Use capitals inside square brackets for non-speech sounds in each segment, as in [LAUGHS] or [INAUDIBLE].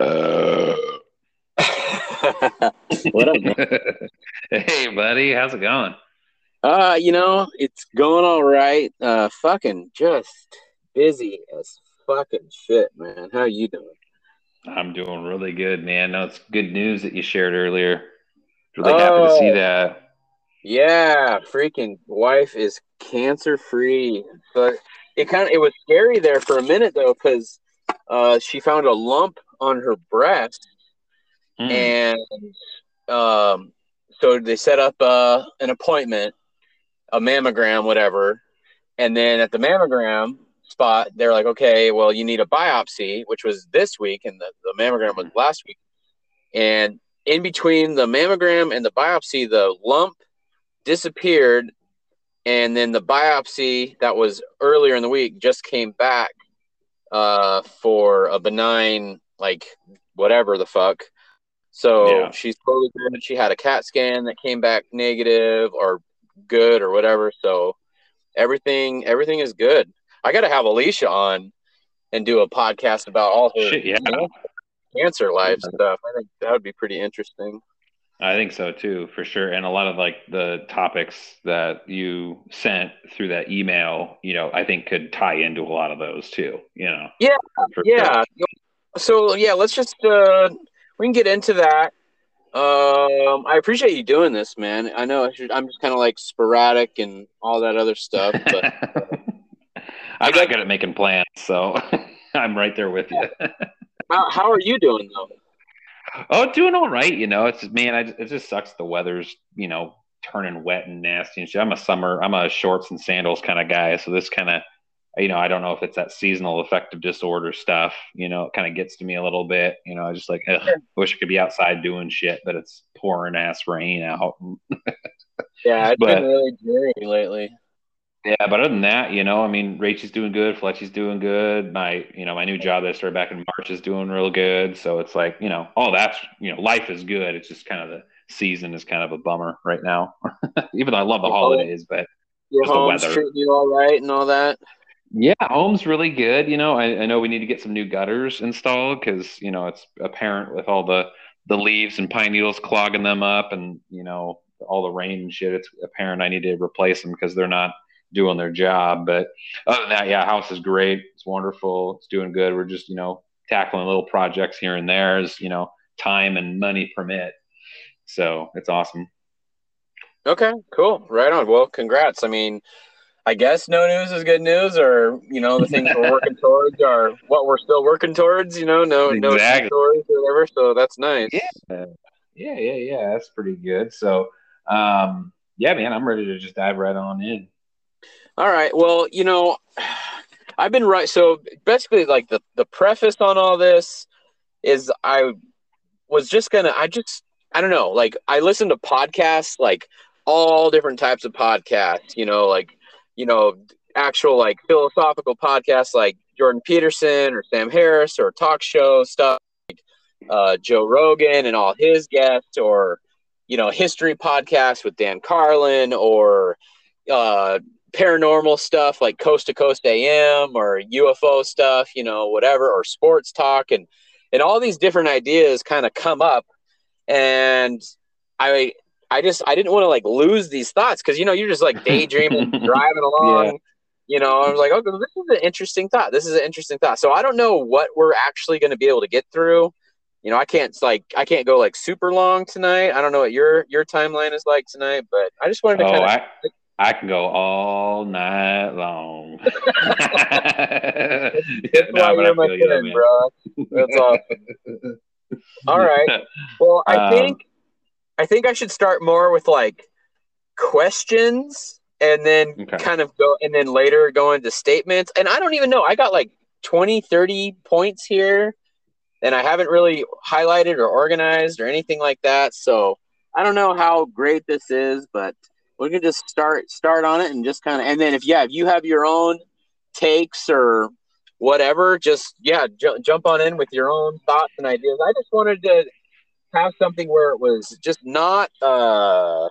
Uh, [LAUGHS] what up, man? [LAUGHS] hey, buddy, how's it going? Uh, you know, it's going all right. Uh, fucking just busy as fucking shit, man. How you doing? I'm doing really good, man. No, it's good news that you shared earlier. Really happy to see Oh, that. Yeah, freaking wife is cancer free. But it kind of it was scary there for a minute though, because uh, she found a lump on her breast, Hmm. and um, so they set up uh, an appointment, a mammogram, whatever, and then at the mammogram spot, they're like, okay, well, you need a biopsy, which was this week, and the, the mammogram was last week, and in between the mammogram and the biopsy, the lump disappeared, and then the biopsy that was earlier in the week just came back uh, for a benign, like whatever the fuck. So Yeah. she's totally good. She had a CAT scan that came back negative or good or whatever. So everything everything is good. I got to have Alicia on and do a podcast about all her Shit, yeah. cancer life stuff. I think that would be pretty interesting. I think so too, for sure. And a lot of like the topics that you sent through that email, you know, I think could tie into a lot of those too, you know. Yeah, for sure. Yeah. So yeah, let's just uh we can get into that. Um I appreciate you doing this, man. I know I should, I'm just kind of like sporadic and all that other stuff, but [LAUGHS] I'm not good at making plans, so [LAUGHS] I'm right there with you. how, how are you doing though? Oh, doing all right. You know, it's man, I, it just sucks. The weather's you know turning wet and nasty and shit. I'm a summer, I'm a shorts and sandals kind of guy, so this kind of, you know, I don't know if it's that seasonal affective disorder stuff. You know, it kind of gets to me a little bit. You know, I just like, ugh, wish I could be outside doing shit, but it's pouring ass rain out. [LAUGHS] Yeah, it's But- been really dreary lately. Yeah, but other than that, you know, I mean, Rachel's doing good, Fletchy's doing good. My, you know, my new job that I started back in March is doing real good. So it's like, you know, all that's, you know, life is good. It's just kind of the season is kind of a bummer right now. [LAUGHS] Even though I love the holidays, but Your the home's weather. treating you all right and all that. yeah, home's really good. You know, I, I know we need to get some new gutters installed because, you know, it's apparent with all the the leaves and pine needles clogging them up and, you know, all the rain and shit. It's apparent I need to replace them because they're not doing their job. But other than that, yeah, house is great. It's wonderful. It's doing good. We're just, you know, tackling little projects here and there as, you know, time and money permit. So it's awesome. Okay, cool. Right on. Well, congrats. I mean, I guess no news is good news, or you know, the things we're [LAUGHS] working towards are what we're still working towards. You know, no no stories or whatever. So that's nice. Yeah. Yeah, yeah, yeah. That's pretty good. So, um, yeah, man, I'm ready to just dive right on in. All right. Well, you know, I've been right. So basically, like the the preface on all this is I was just gonna. I just I don't know. Like I listen to podcasts, like all different types of podcasts. You know, like you know, actual like philosophical podcasts, like Jordan Peterson or Sam Harris or talk show stuff, like uh, Joe Rogan and all his guests, or you know, history podcasts with Dan Carlin or uh paranormal stuff like coast to coast am or ufo stuff you know whatever or sports talk. And and all these different ideas kind of come up. And i i just i didn't want to like lose these thoughts because you know you're just like daydreaming [LAUGHS] driving along Yeah. you know i was like okay this is an interesting thought. This is an interesting thought. So i don't know what we're actually going to be able to get through. You know i can't like i can't go like super long tonight. I don't know what your your timeline is like tonight but i just wanted to Oh, kind of I, I can go all night long. [LAUGHS] That's No, why you're my feel you, bro. That's awesome. [LAUGHS] All right. Well, I Um, think I think I should start more with like questions and then Okay. kind of go and then later go into statements. And I don't even know. I got like 20, 30 points here and I haven't really highlighted or organized or anything like that. So I don't know how great this is, but we can just start start on it and just kind of and then if yeah, if you have your own takes or whatever, just yeah, ju- jump on in with your own thoughts and ideas. I just wanted to have something where it was just not uh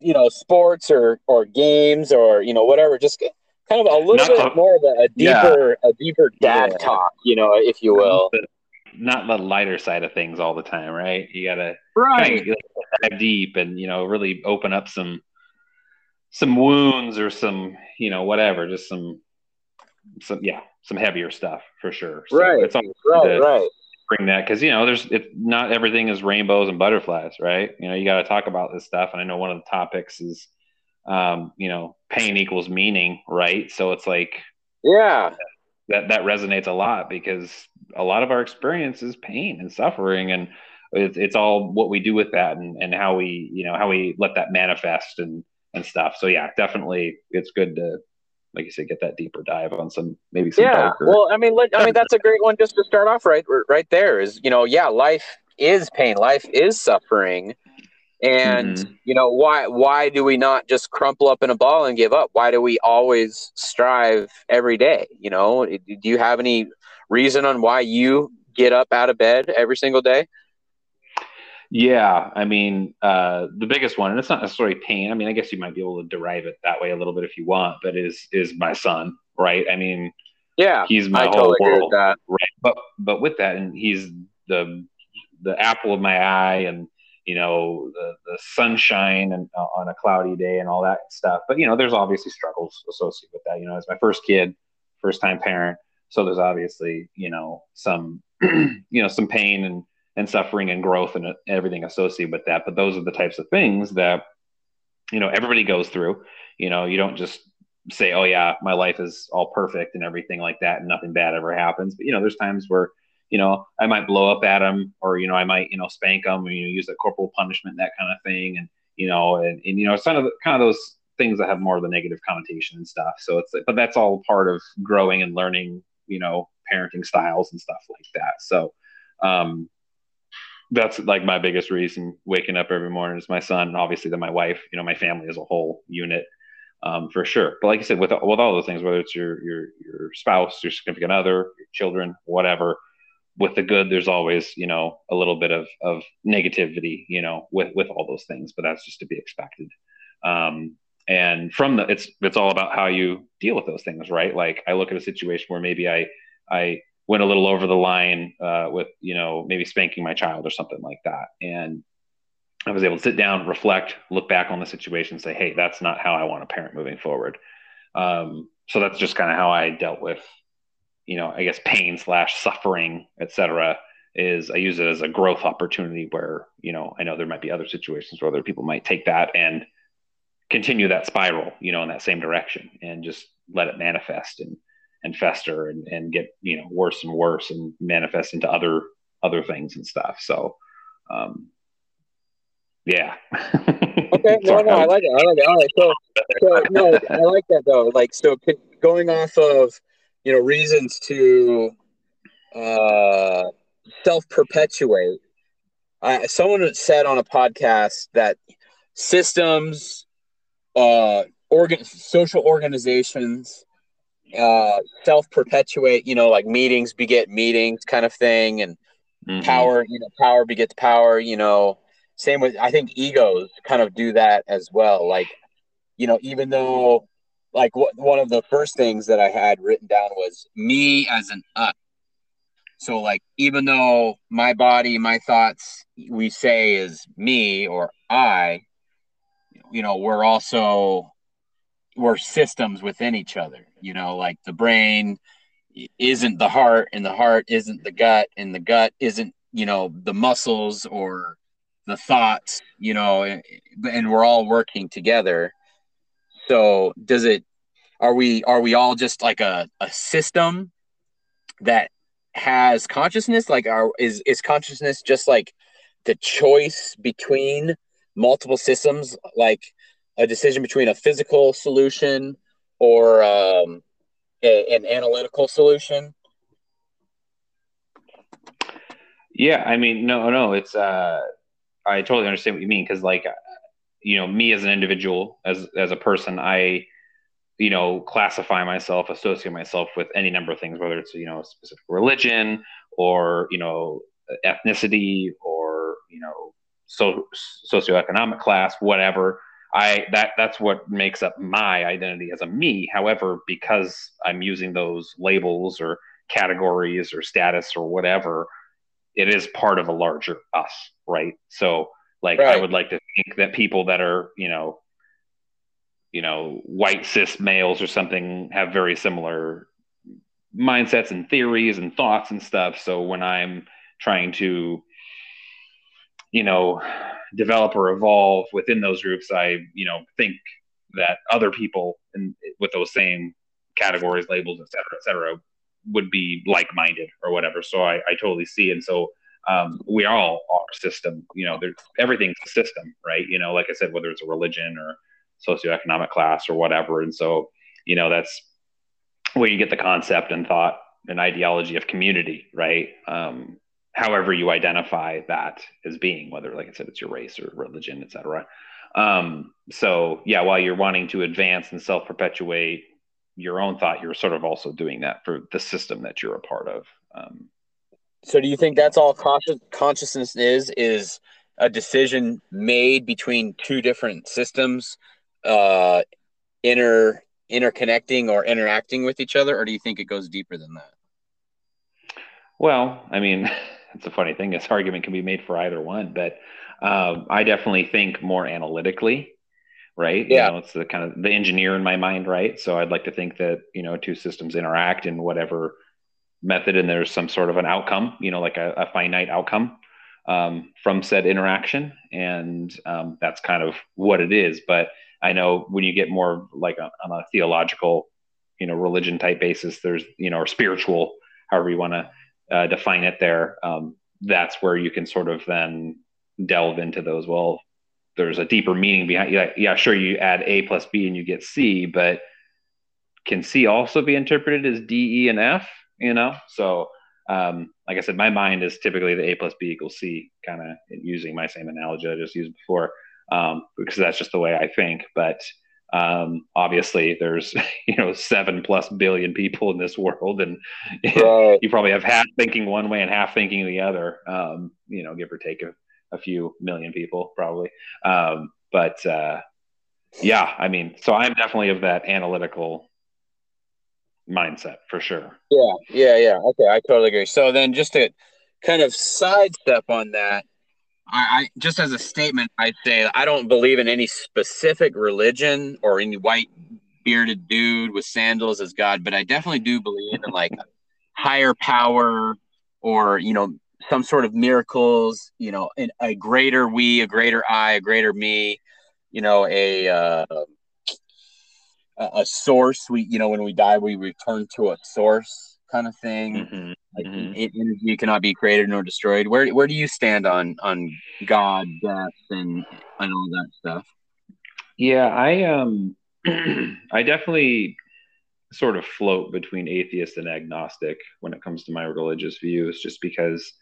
you know sports or or games or you know whatever just kind of a little Not bit the- more of a, a Yeah. deeper, a deeper dad Yeah. talk, you know, if you will. Not the lighter side of things all the time, right? You gotta kind of dive deep and you know really open up some some wounds or some you know whatever, just some some yeah some heavier stuff for sure. So Right. It's all Right, right. bring that because you know there's it, not everything is rainbows and butterflies, right? You know you got to talk about this stuff, and I know one of the topics is um, you know pain equals meaning, right? So it's like Yeah. that that resonates a lot because a lot of our experience is pain and suffering and it's, it's all what we do with that and, and how we you know how we let that manifest and and stuff. So yeah definitely it's good to like you said get that deeper dive on some maybe some yeah darker well i mean let, i mean that's a great one just to start off right right there is you know yeah life is pain life is suffering. And Mhm. you know why why do we not just crumple up in a ball and give up? Why do we always strive every day you know? Do you have any reason on why you get up out of bed every single day? Yeah i mean uh the biggest one and it's not necessarily pain. I mean i guess you might be able to derive it that way a little bit if you want but is is my son right? I mean yeah he's my i whole totally world right? But but with that and he's the the apple of my eye and you know the the sunshine and uh, on a cloudy day and all that stuff. But you know there's obviously struggles associated with that. You know as my first kid first time parent so there's obviously you know some you know some pain and and suffering and growth and everything associated with that but those are the types of things that you know everybody goes through you know you don't just say oh yeah my life is all perfect and everything like that and nothing bad ever happens but you know there's times where you know i might blow up at him or you know i might you know spank him or you know use that corporal punishment that kind of thing and you know and, and you know it's kind of kind of those things that have more of the negative connotation and stuff so it's but that's all part of growing and learning you know parenting styles and stuff like that. So um that's like my biggest reason waking up every morning is my son and obviously then my wife you know my family as a whole unit um, for sure. But like i said with, with all those things whether it's your your your spouse your significant other your children whatever with the good there's always you know a little bit of of negativity you know with with all those things but that's just to be expected. Um, and from the it's it's all about how you deal with those things right? Like i look at a situation where maybe i i went a little over the line uh, with you know maybe spanking my child or something like that. And i was able to sit down reflect look back on the situation say hey that's not how i want to parent moving forward. Um, so that's just kind of how i dealt with you know i guess pain slash suffering etc is i use it as a growth opportunity where you know i know there might be other situations where other people might take that and continue that spiral you know in that same direction and just let it manifest and and fester and, and get you know worse and worse and manifest into other other things and stuff. So um yeah. [LAUGHS] Okay. No no i like it. I like it. All right. So so no i like that though. Like so going off of you know reasons to uh self-perpetuate uh, someone said on a podcast that systems uh organ social organizations uh self-perpetuate you know like meetings beget meetings kind of thing and Mhm. power you know power begets power you know. Same with i think egos kind of do that as well. Like you know even though like what one of the first things that i had written down was me as an us so like even though my body my thoughts we say is me or i you know we're also we're systems within each other you know like the brain isn't the heart and the heart isn't the gut and the gut isn't you know the muscles or the thoughts you know and, and we're all working together. So does it are we are we all just like a, a system that has consciousness? Like our is is consciousness just like the choice between multiple systems like a decision between a physical solution or um, a, an analytical solution? Yeah, I mean, no, no, it's uh, I totally understand what you mean because, like, you know, me as an individual, as as a person, I, you know, classify myself, associate myself with any number of things, whether it's you know, a specific religion or you know, ethnicity or you know, so socioeconomic class, whatever. I that that's what makes up my identity as a me. However, because I'm using those labels or categories or status or whatever, it is part of a larger us, right? So like right. I would like to think that people that are, you know, you know, white cis males or something have very similar mindsets and theories and thoughts and stuff. So when I'm trying to, you know, develop or evolve within those groups, I, you know, think that other people in, with those same categories, labels, et cetera, et cetera, would be like-minded or whatever. So I, I totally see. And so um, we all are system, you know, there's everything's a system, right? You know, like I said, whether it's a religion or socioeconomic class or whatever. And so, you know, that's where you get the concept and thought and ideology of community, right? Um, however you identify that as being, whether, like I said, it's your race or religion, et cetera. Um, so yeah, while you're wanting to advance and self-perpetuate your own thought, you're sort of also doing that for the system that you're a part of. Um, so do you think that's all conscious consciousness is is a decision made between two different systems uh inter interconnecting or interacting with each other or do you think it goes deeper than that well i mean [LAUGHS] it's a funny thing. This argument can be made for either one but um, i definitely think more analytically right? Yeah. you know, it's the kind of the engineer in my mind right? So i'd like to think that you know two systems interact in whatever method and there's some sort of an outcome you know like a, a finite outcome um, from said interaction. And um, that's kind of what it is. But i know when you get more like a, on a theological you know religion type basis there's you know or spiritual however you want to uh, define it there um, that's where you can sort of then delve into those. Well there's a deeper meaning behind yeah, yeah sure you add a plus b and you get c but can c also be interpreted as d e and f you know? So um, like i said my mind is typically the a plus b equals c kind of using my same analogy i just used before um, because that's just the way i think but um, obviously there's [LAUGHS] you know seven plus billion people in this world and [LAUGHS] right. you probably have half thinking one way and half thinking the other um, you know give or take a, a few million people probably um, but uh, yeah i mean so i'm definitely of that analytical mindset for sure. Yeah, yeah, yeah. Okay, I totally agree. So then, just to kind of sidestep on that, I, I just as a statement, I say I don't believe in any specific religion or any white bearded dude with sandals as God, but I definitely do believe in like higher power or you know some sort of miracles. You know, a greater we, a greater I, a greater me. You know, a uh, a, source. We, you know, when we die, we return to a source kind of thing. Mm-hmm. Like mm-hmm. energy cannot be created nor destroyed. Where where do you stand on on God, death, and and all that stuff? Yeah, I um, [CLEARS THROAT] I definitely sort of float between atheist and agnostic when it comes to my religious views, just because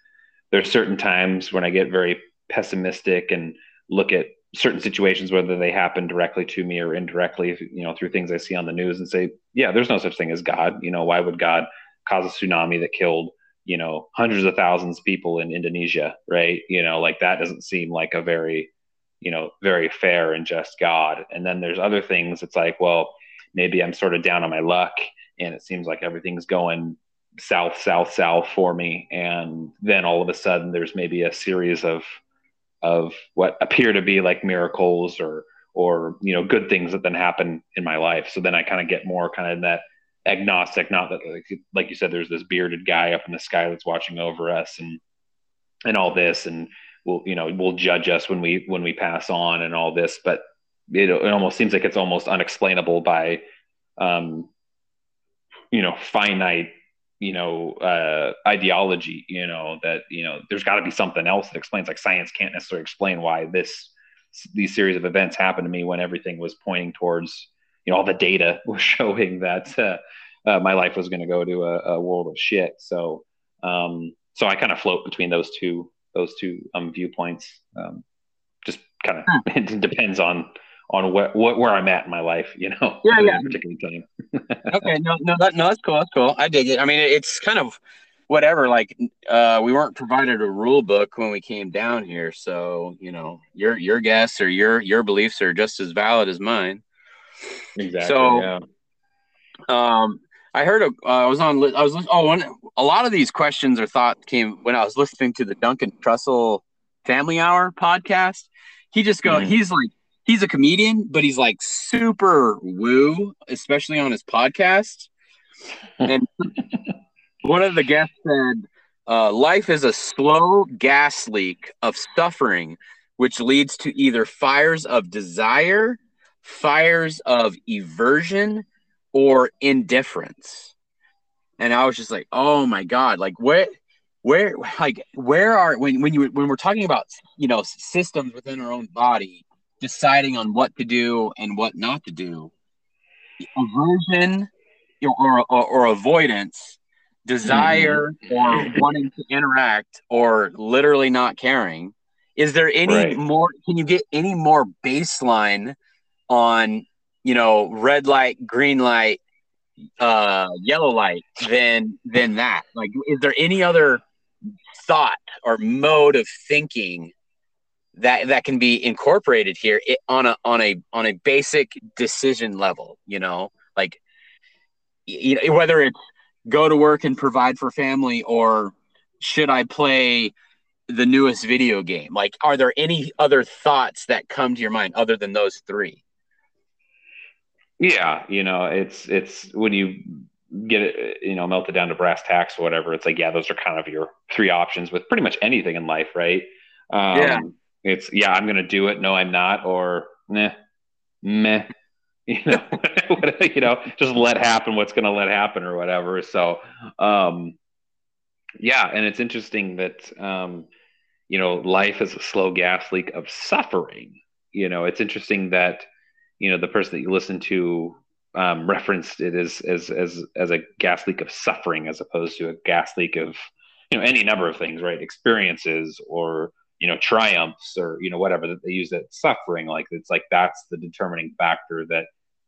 there's certain times when I get very pessimistic and look at certain situations, whether they happen directly to me or indirectly, you know, through things I see on the news and say, yeah, there's no such thing as God. You know, why would God cause a tsunami that killed, you know, hundreds of thousands of people in Indonesia, right? You know, like that doesn't seem like a very, you know, very fair and just God. And then there's other things. It's like, well, maybe I'm sort of down on my luck and it seems like everything's going south, south, south for me. And then all of a sudden there's maybe a series of of what appear to be like miracles or or you know good things that then happen in my life so then i kind of get more kind of that agnostic not that like, like you said there's this bearded guy up in the sky that's watching over us and and all this and will you know will judge us when we when we pass on and all this but it, it almost seems like it's almost unexplainable by um you know finite you know uh, ideology you know that you know there's got to be something else that explains like science can't necessarily explain why this these series of events happened to me when everything was pointing towards you know all the data [LAUGHS] was showing that uh, uh, my life was going to go to a, a, world of shit so um, so i kind of float between those two those two um, viewpoints um, just kind of [LAUGHS] it depends on on what, what where I'm at in my life, you know. Yeah, yeah. Particular time. [LAUGHS] okay, no, no, that, no, that's cool. That's cool. I dig it. I mean, it's kind of whatever. Like, uh, we weren't provided a rule book when we came down here, so you know, your your guess or your your beliefs are just as valid as mine. Exactly. So, yeah. Um, I heard a, uh, I was on I was oh one a lot of these questions or thought came when I was listening to the Duncan Trussell Family Hour podcast. He just go Mhm. he's like he's a comedian, but he's like super woo, especially on his podcast. [LAUGHS] and one of the guests said, uh, "Life is a slow gas leak of suffering, which leads to either fires of desire, fires of aversion, or indifference." And I was just like, "Oh my god! Like where, where, like where are when when you when we're talking about you know systems within our own body, deciding on what to do and what not to do, aversion." Or, or, or avoidance desire mm-hmm. or wanting to interact or literally not caring is there any Right. more can you get any more baseline on you know red light green light uh yellow light than than that. Like is there any other thought or mode of thinking that that can be incorporated here on a on a on a basic decision level you know? Like you know whether it's go to work and provide for family or should i play the newest video game? Like are there any other thoughts that come to your mind other than those three Yeah, you know, it's it's when you get it, you know, melted down to brass tacks or whatever. It's like, yeah, those are kind of your three options with pretty much anything in life, right? Um, Yeah. It's yeah, I'm gonna do it. No, I'm not, or meh, meh. [LAUGHS] You know, [LAUGHS] you know, just let happen what's gonna let happen or whatever. So, um, yeah, and it's interesting that um, you know, life is a slow gas leak of suffering. You know, it's interesting that you know the person that you listen to um, referenced it as as as as a gas leak of suffering as opposed to a gas leak of you know any number of things right? Experiences or you know triumphs or you know whatever that they use that suffering like it's like that's the determining factor that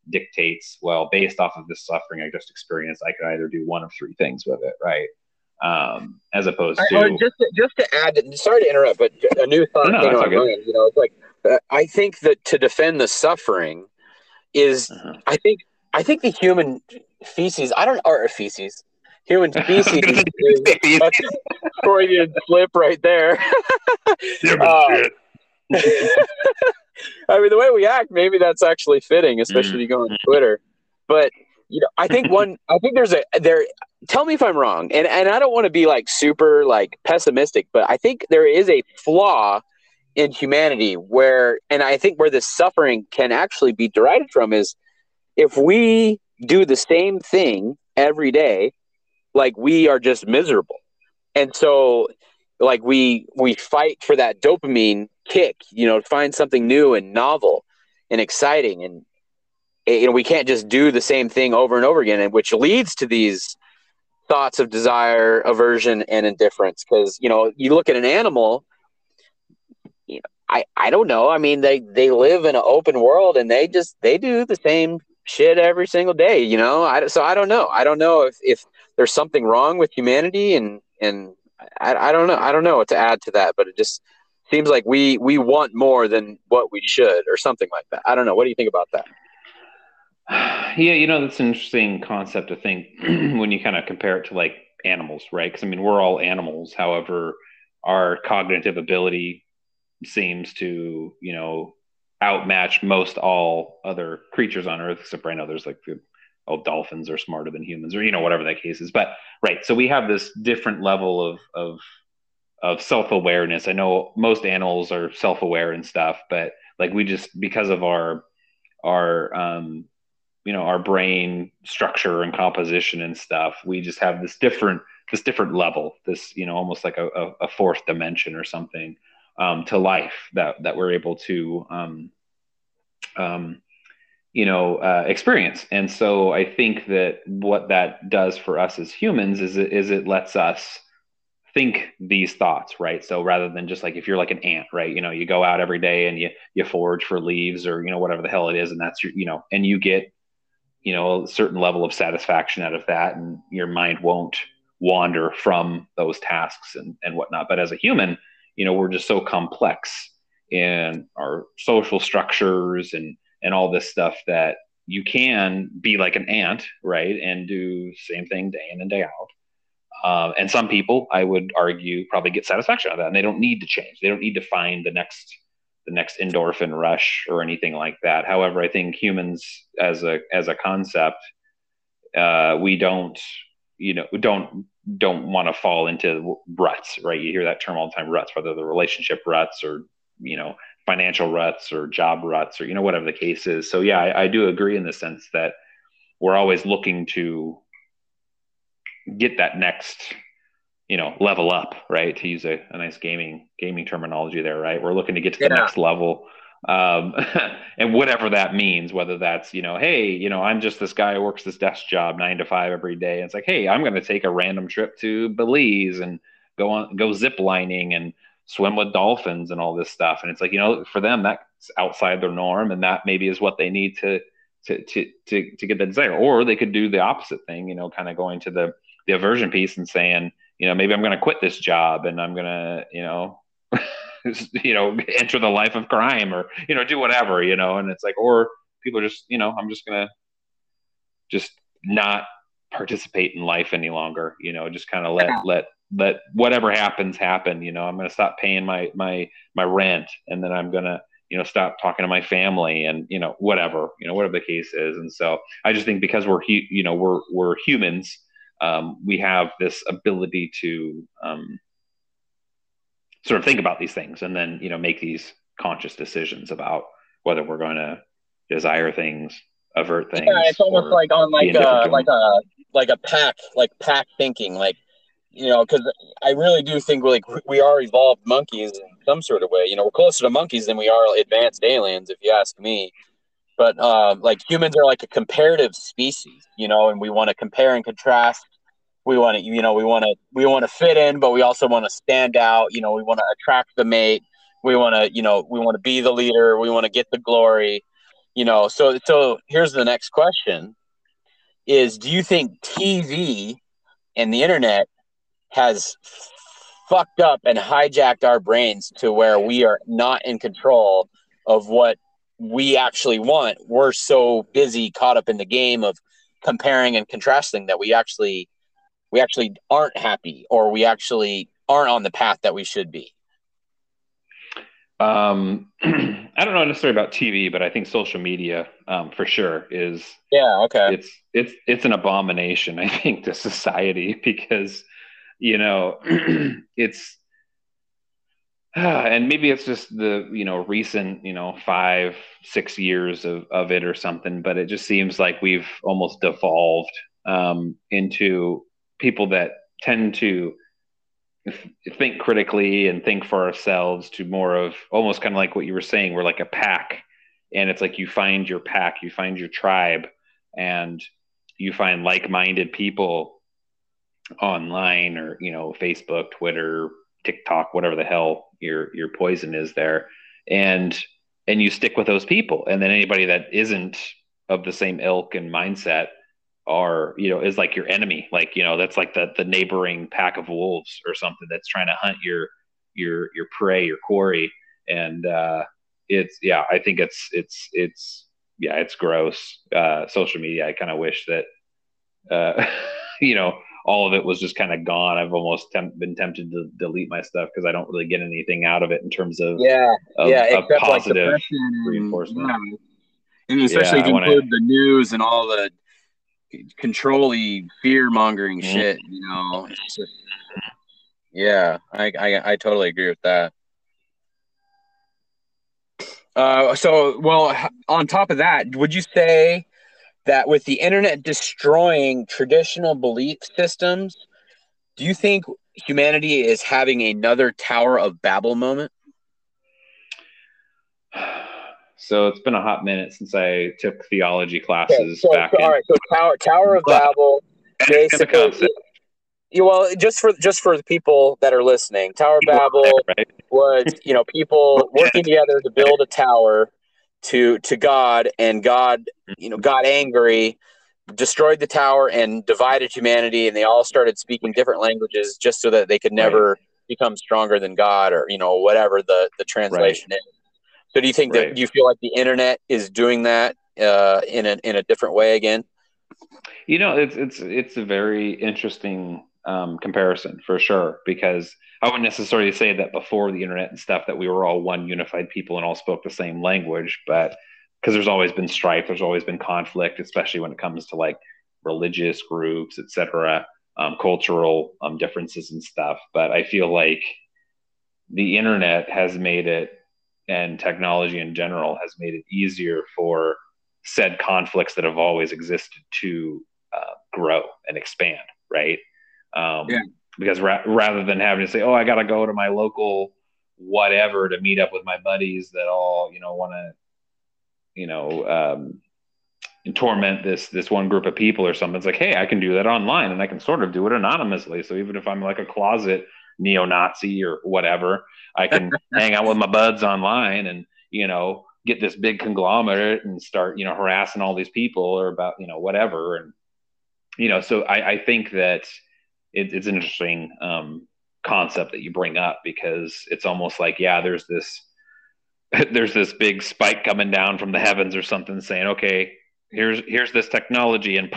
dictates well based off of this suffering i just experienced i could either do one of three things with it right? Um as opposed to oh, just to, just to add sorry to interrupt but a new thought No, no, came that's on all you know it's like i think that to defend the suffering is Uh-huh. i think i think the human feces i don't or feces human [LAUGHS] species is Freudian slip right there [LAUGHS] Uh, [LAUGHS] I mean, the way we act, maybe that's actually fitting, especially if you go on Twitter. But you know, I think one, I think there's a there. Tell me if I'm wrong, and and I don't want to be like super like pessimistic, but I think there is a flaw in humanity where, and I think where this suffering can actually be derived from is if we do the same thing every day, like we are just miserable, and so like we we fight for that dopamine kick you know find something new and novel and exciting. And eh, you know we can't just do the same thing over and over again and which leads to these thoughts of desire aversion and indifference. Because you know you look at an animal i i don't know i mean they they live in an open world and they just they do the same shit every single day you know I, so i don't know i don't know if if there's something wrong with humanity and and I, I don't know I don't know what to add to that, but it just seems like we we want more than what we should, or something like that. I don't know. What do you think about that? [SIGHS] Yeah, you know, that's an interesting concept to think [CLEARS THROAT] when you kind of compare it to like animals, right? Because I mean, we're all animals. However, our cognitive ability seems to, you know, outmatch most all other creatures on Earth, except I know there's like oh, dolphins are smarter than humans, or you know, whatever that case is. But right, so we have this different level of of of self awareness. I know most animals are self aware and stuff, but like we just because of our our um, you know our brain structure and composition and stuff we just have this different this different level this you know almost like a, a, a fourth dimension or something um, to life that that we're able to um, um, you know uh, experience. And so i think that what that does for us as humans is it, is it lets us think these thoughts right? So rather than just like if you're like an ant right? You know you go out every day and you you forage for leaves or you know whatever the hell it is and that's your you know and you get you know a certain level of satisfaction out of that and your mind won't wander from those tasks and, and whatnot. But as a human, you know, we're just so complex in our social structures and and all this stuff that you can be like an ant, right, and do same thing day in and day out. Um, and some people, I would argue, probably get satisfaction out of that, and they don't need to change. They don't need to find the next the next endorphin rush or anything like that. However, I think humans, as a as a concept, uh, we don't, you know, don't don't want to fall into ruts, right? You hear that term all the time, ruts, whether the relationship ruts or you know financial ruts or job ruts or you know whatever the case is. So yeah, I, I do agree in the sense that we're always looking to get that next you know level up right to use a, a nice gaming gaming terminology there right we're looking to get to the yeah. next level um, [LAUGHS] and whatever that means whether that's you know hey you know i'm just this guy who works this desk job nine to five every day. And it's like hey i'm going to take a random trip to belize and go on go zip lining and swim with dolphins and all this stuff. And it's like you know for them that's outside their norm and that maybe is what they need to to to to, to get the desire. Or they could do the opposite thing you know kind of going to the the aversion piece and saying you know, maybe I'm going to quit this job and I'm going to, you know, [LAUGHS] you know, enter the life of crime or, you know, do whatever, you know, and it's like, or people are just, you know, I'm just going to just not participate in life any longer, you know, just kind of let, let, let whatever happens happen, you know, I'm going to stop paying my, my, my rent and then I'm going to, you know, stop talking to my family and, you know, whatever, you know, whatever the case is. And so I just think because we're, you know, we're, we're humans, um, we have this ability to um, sort of think about these things and then you know make these conscious decisions about whether we're going to desire things avert things yeah it's almost like on like a like a like a pack like pack thinking like you know because i really do think like we are evolved monkeys in some sort of way. You know we're closer to monkeys than we are advanced aliens if you ask me. But um, like humans are like a comparative species you know and we want to compare and contrast we want to you know we want to we want to fit in but we also want to stand out you know we want to attract the mate. We want to you know we want to be the leader. We want to get the glory you know. So so here's the next question is do you think tv and the internet has fucked up and hijacked our brains to where we are not in control of what we actually want? We're so busy caught up in the game of comparing and contrasting that we actually we actually aren't happy or we actually aren't on the path that we should be? Um, [CLEARS THROAT] I don't know necessarily about TV, but I think social media, um, for sure, is yeah, okay. It's it's it's an abomination, I think, to society [LAUGHS] because you know [CLEARS THROAT] it's uh, [SIGHS] and maybe it's just the you know recent you know five six years of of it or something, but it just seems like we've almost devolved um, into people that tend to think critically and think for ourselves to more of almost kind of like what you were saying we're like a pack. And it's like you find your pack you find your tribe and you find like-minded people online or you know facebook twitter tiktok whatever the hell your your poison is there. And and you stick with those people. And then anybody that isn't of the same ilk and mindset are you know is like your enemy. Like you know that's like the the neighboring pack of wolves or something that's trying to hunt your your your prey your quarry. And uh it's yeah i think it's it's it's yeah it's gross. Uh social media i kind of wish that uh [LAUGHS] you know all of it was just kind of gone. I've almost temp- been tempted to delete my stuff because i don't really get anything out of it in terms of yeah of, yeah of positive like reinforcement. yeah. and especially yeah, if you include the news and all the controlly fear mongering mm-hmm. shit. You know, just, yeah, I, I I totally agree with that. Uh, so well, on top of that, would you say that with the internet destroying traditional belief systems, do you think humanity is having another Tower of Babel moment? [SIGHS] [SIGHS] So it's been a hot minute since I took theology classes okay, so, back. So, in, all right, so Tower Tower of Babel, [LAUGHS] basically. You, well, just for just for the people that are listening, Tower of Babel right? was you know people [LAUGHS] working together to build a tower to to God, and God you know got angry, destroyed the tower and divided humanity, and they all started speaking different languages just so that they could never right. become stronger than God, or you know whatever the the translation right. is. So, do you think right. that you feel like the internet is doing that uh, in a in a different way again? You know, it's it's it's a very interesting um, comparison for sure because I wouldn't necessarily say that before the internet and stuff that we were all one unified people and all spoke the same language, but because there's always been strife, there's always been conflict, especially when it comes to like religious groups, etc., um, cultural um, differences and stuff. But I feel like the internet has made it, and technology in general has made it easier for said conflicts that have always existed to uh, grow and expand, right? Um, yeah. Because ra- rather than having to say, "Oh, I got to go to my local whatever to meet up with my buddies that all you know want to you know um, torment this this one group of people or something. It's like, hey, I can do that online, and I can sort of do it anonymously. So even if I'm like a closet neo-Nazi or whatever, I can hang out with my buds online and you know get this big conglomerate and start you know harassing all these people or about you know whatever. And you know so I, I think that it, it's an interesting um, concept that you bring up because it's almost like yeah there's this [LAUGHS] there's this big spike coming down from the heavens or something saying, okay, here's here's this technology, and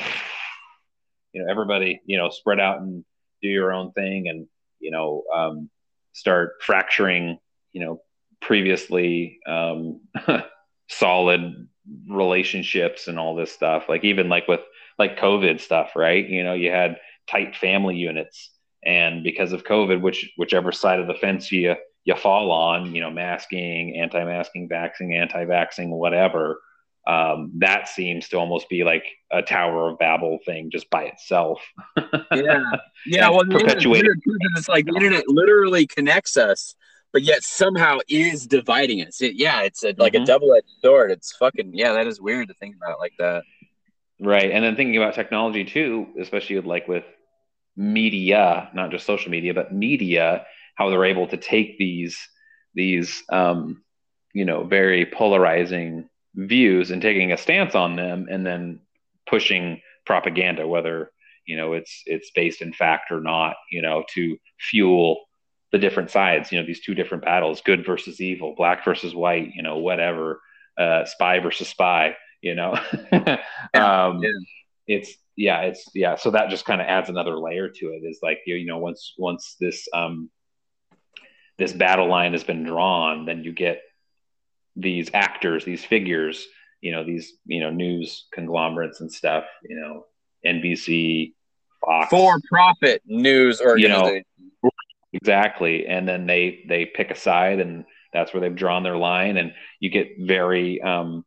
you know everybody you know spread out and do your own thing, and you know um, start fracturing you know previously um, [LAUGHS] solid relationships and all this stuff. Like even like with like COVID stuff, right? You know, you had tight family units, and because of COVID, which whichever side of the fence you you fall on, you know, masking, anti-masking, vaccine, anti-vaccine, whatever. Um, that seems to almost be like a Tower of Babel thing just by itself. [LAUGHS] yeah, [LAUGHS] yeah. well, perpetuate. It's like the internet literally connects us, but yet somehow is dividing us. It, yeah, it's a, like mm-hmm. a double-edged sword. It's fucking yeah. That is weird to think about like that. Right, and then thinking about technology too, especially with, like with media, not just social media, but media how they're able to take these these um, you know very polarizing views and taking a stance on them and then pushing propaganda whether you know it's it's based in fact or not you know to fuel the different sides you know these two different battles good versus evil black versus white you know whatever uh, spy versus spy you know? [LAUGHS] Um, yeah. it's yeah it's yeah so that just kind of adds another layer to it. Is like you, you know once once this um this battle line has been drawn, then you get these actors, these figures, you know, these, you know, news conglomerates and stuff, you know, NBC, Fox. For profit news organization. You know, exactly. And then they they pick a side and that's where they've drawn their line. And you get very um,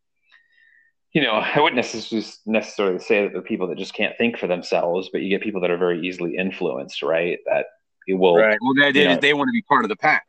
you know, I wouldn't necessarily necessarily say that they're people that just can't think for themselves, but you get people that are very easily influenced, right? That it will. Right. Well, they, they, they want to be part of the pack.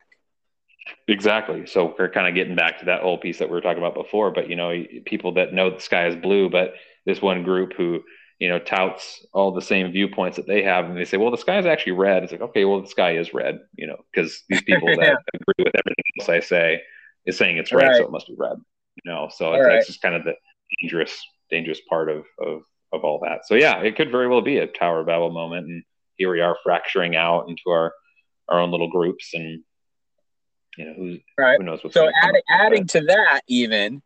Exactly. So we're kind of getting back to that whole piece that we were talking about before. But you know, people that know the sky is blue, but this one group who you know touts all the same viewpoints that they have, and they say, "Well, the sky is actually red." It's like, okay, well, the sky is red, you know, because these [LAUGHS] people that agree with everything else I say is saying it's red, right. so it must be red. You know, so it's, right. just kind of the dangerous, dangerous part of of of all that. So yeah, it could very well be a Tower of Babel moment, and here we are fracturing out into our our own little groups and you know who, right. who knows what's so adding, adding to that even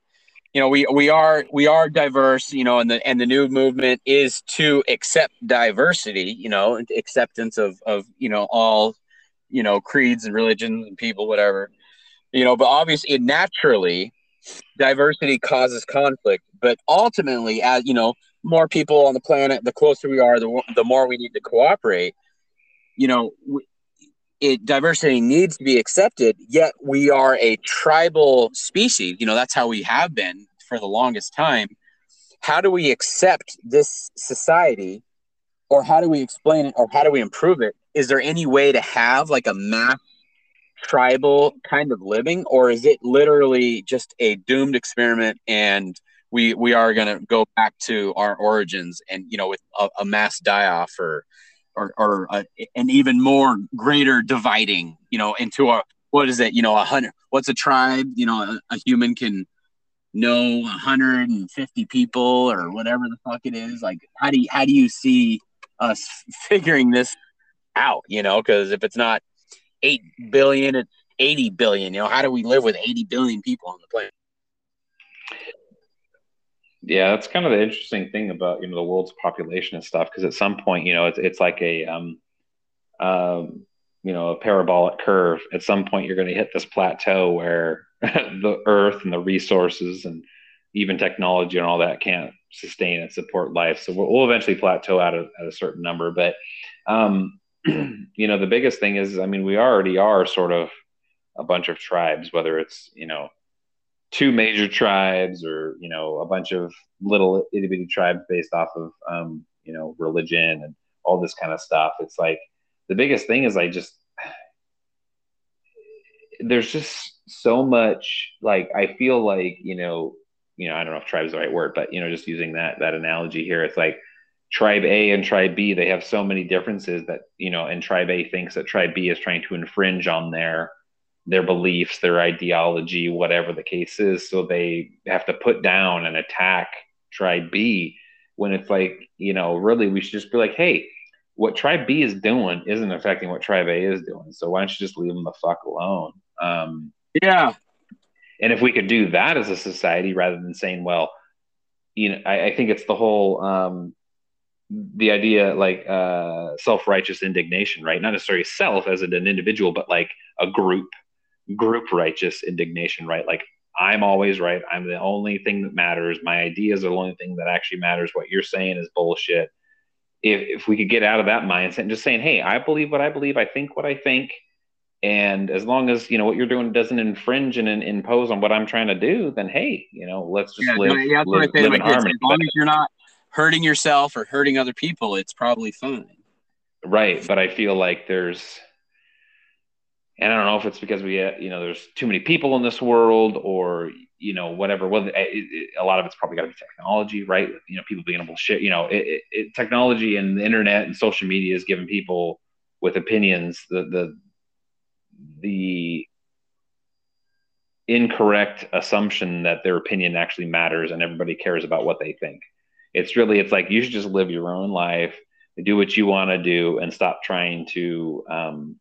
you know we we are we are diverse you know and the and the new movement is to accept diversity you know acceptance of of you know all you know creeds and religions and people whatever you know but obviously naturally diversity causes conflict but ultimately as you know more people on the planet, the closer we are, the, the more we need to cooperate. You know, it diversity needs to be accepted. Yet we are a tribal species. You know, that's how we have been for the longest time. How do we accept this society, or how do we explain it, or how do we improve it? Is there any way to have like a mass tribal kind of living, or is it literally just a doomed experiment and we we are going to go back to our origins and you know with a, a mass die off or or, or a, an even more greater dividing you know into a what is it you know a hundred what's a tribe you know a, a human can know 150 people or whatever the fuck it is like how do you how do you see us [LAUGHS] figuring this out you know? Because if it's not 8 billion it's 80 billion you know how do we live with 80 billion people on the planet yeah that's kind of the interesting thing about you know the world's population and stuff because at some point you know it's, it's like a um, um you know a parabolic curve at some point you're going to hit this plateau where [LAUGHS] the earth and the resources and even technology and all that can't sustain and support life. So we'll, we'll eventually plateau at at a certain number. But, um, [CLEARS THROAT] you know, the biggest thing is, I mean, we already are sort of a bunch of tribes, whether it's, you know, two major tribes or, you know, a bunch of little itty bitty tribes based off of, um, you know, religion and all this kind of stuff. It's like the biggest thing is I just, there's just so much like I feel like you know you know I don't know if tribe is the right word, but you know just using that that analogy here, it's like tribe A and tribe B they have so many differences that you know and tribe A thinks that tribe B is trying to infringe on their their beliefs, their ideology, whatever the case is, so they have to put down and attack tribe B when it's like you know really we should just be like hey what tribe B is doing isn't affecting what tribe A is doing. So why don't you just leave them the fuck alone? Um, yeah. And if we could do that as a society rather than saying, well, you know, I, I think it's the whole, um, the idea like uh, self-righteous indignation, right? Not necessarily self as an individual, but like a group, group righteous indignation, right? Like I'm always right. I'm the only thing that matters. My ideas are the only thing that actually matters. What you're saying is bullshit. If, if we could get out of that mindset and just saying, hey, I believe what I believe, I think what I think, and as long as you know what you're doing doesn't infringe and, and impose on what I'm trying to do, then hey, you know, let's just yeah, live, yeah, live, live in harmony. As long as you're not hurting yourself or hurting other people, it's probably fine. Right, but I feel like there's, and I don't know if it's because we, you know, there's too many people in this world, or you know, whatever. Well, it, it, a lot of it's probably got to be technology, right? You know, people being able to share. You know, it, technology and the internet and social media is giving people with opinions the the the incorrect assumption that their opinion actually matters and everybody cares about what they think. It's really, it's like you should just live your own life, do what you want to do, and stop trying to um,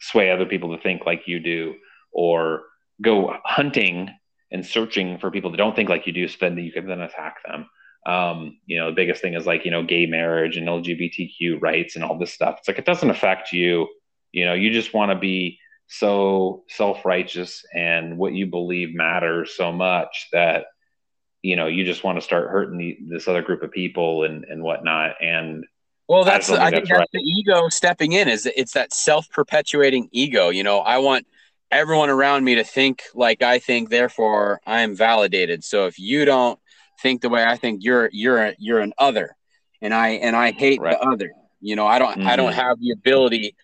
sway other people to think like you do, or go hunting and searching for people that don't think like you do, so then you can then attack them. Um, you know, the biggest thing is like you know, gay marriage and LGBTQ rights and all this stuff. It's like it doesn't affect you. You know, you just want to be so self-righteous and what you believe matters so much that you know you just want to start hurting the, this other group of people and and whatnot and well that's i, I think that's, right. the ego stepping in is it's that self-perpetuating ego you know i want everyone around me to think like i think therefore i am validated so if you don't think the way i think you're you're you're an other and i and i hate right. the other you know i don't mm-hmm. i don't mm-hmm. have the ability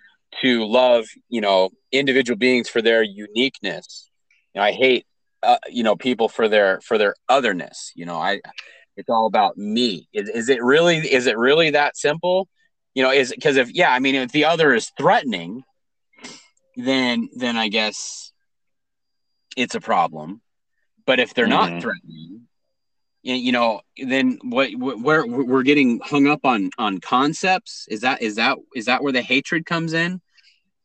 to love, you know, individual beings for their uniqueness. You know, I hate, uh, you know, people for their for their otherness. You know, I it's all about me. Is, is it really is it really that simple? You know, is because if yeah, I mean, if the other is threatening, then then I guess it's a problem. But if they're mm-hmm. not threatening, you know then what where we're getting hung up on on concepts is that is that is that where the hatred comes in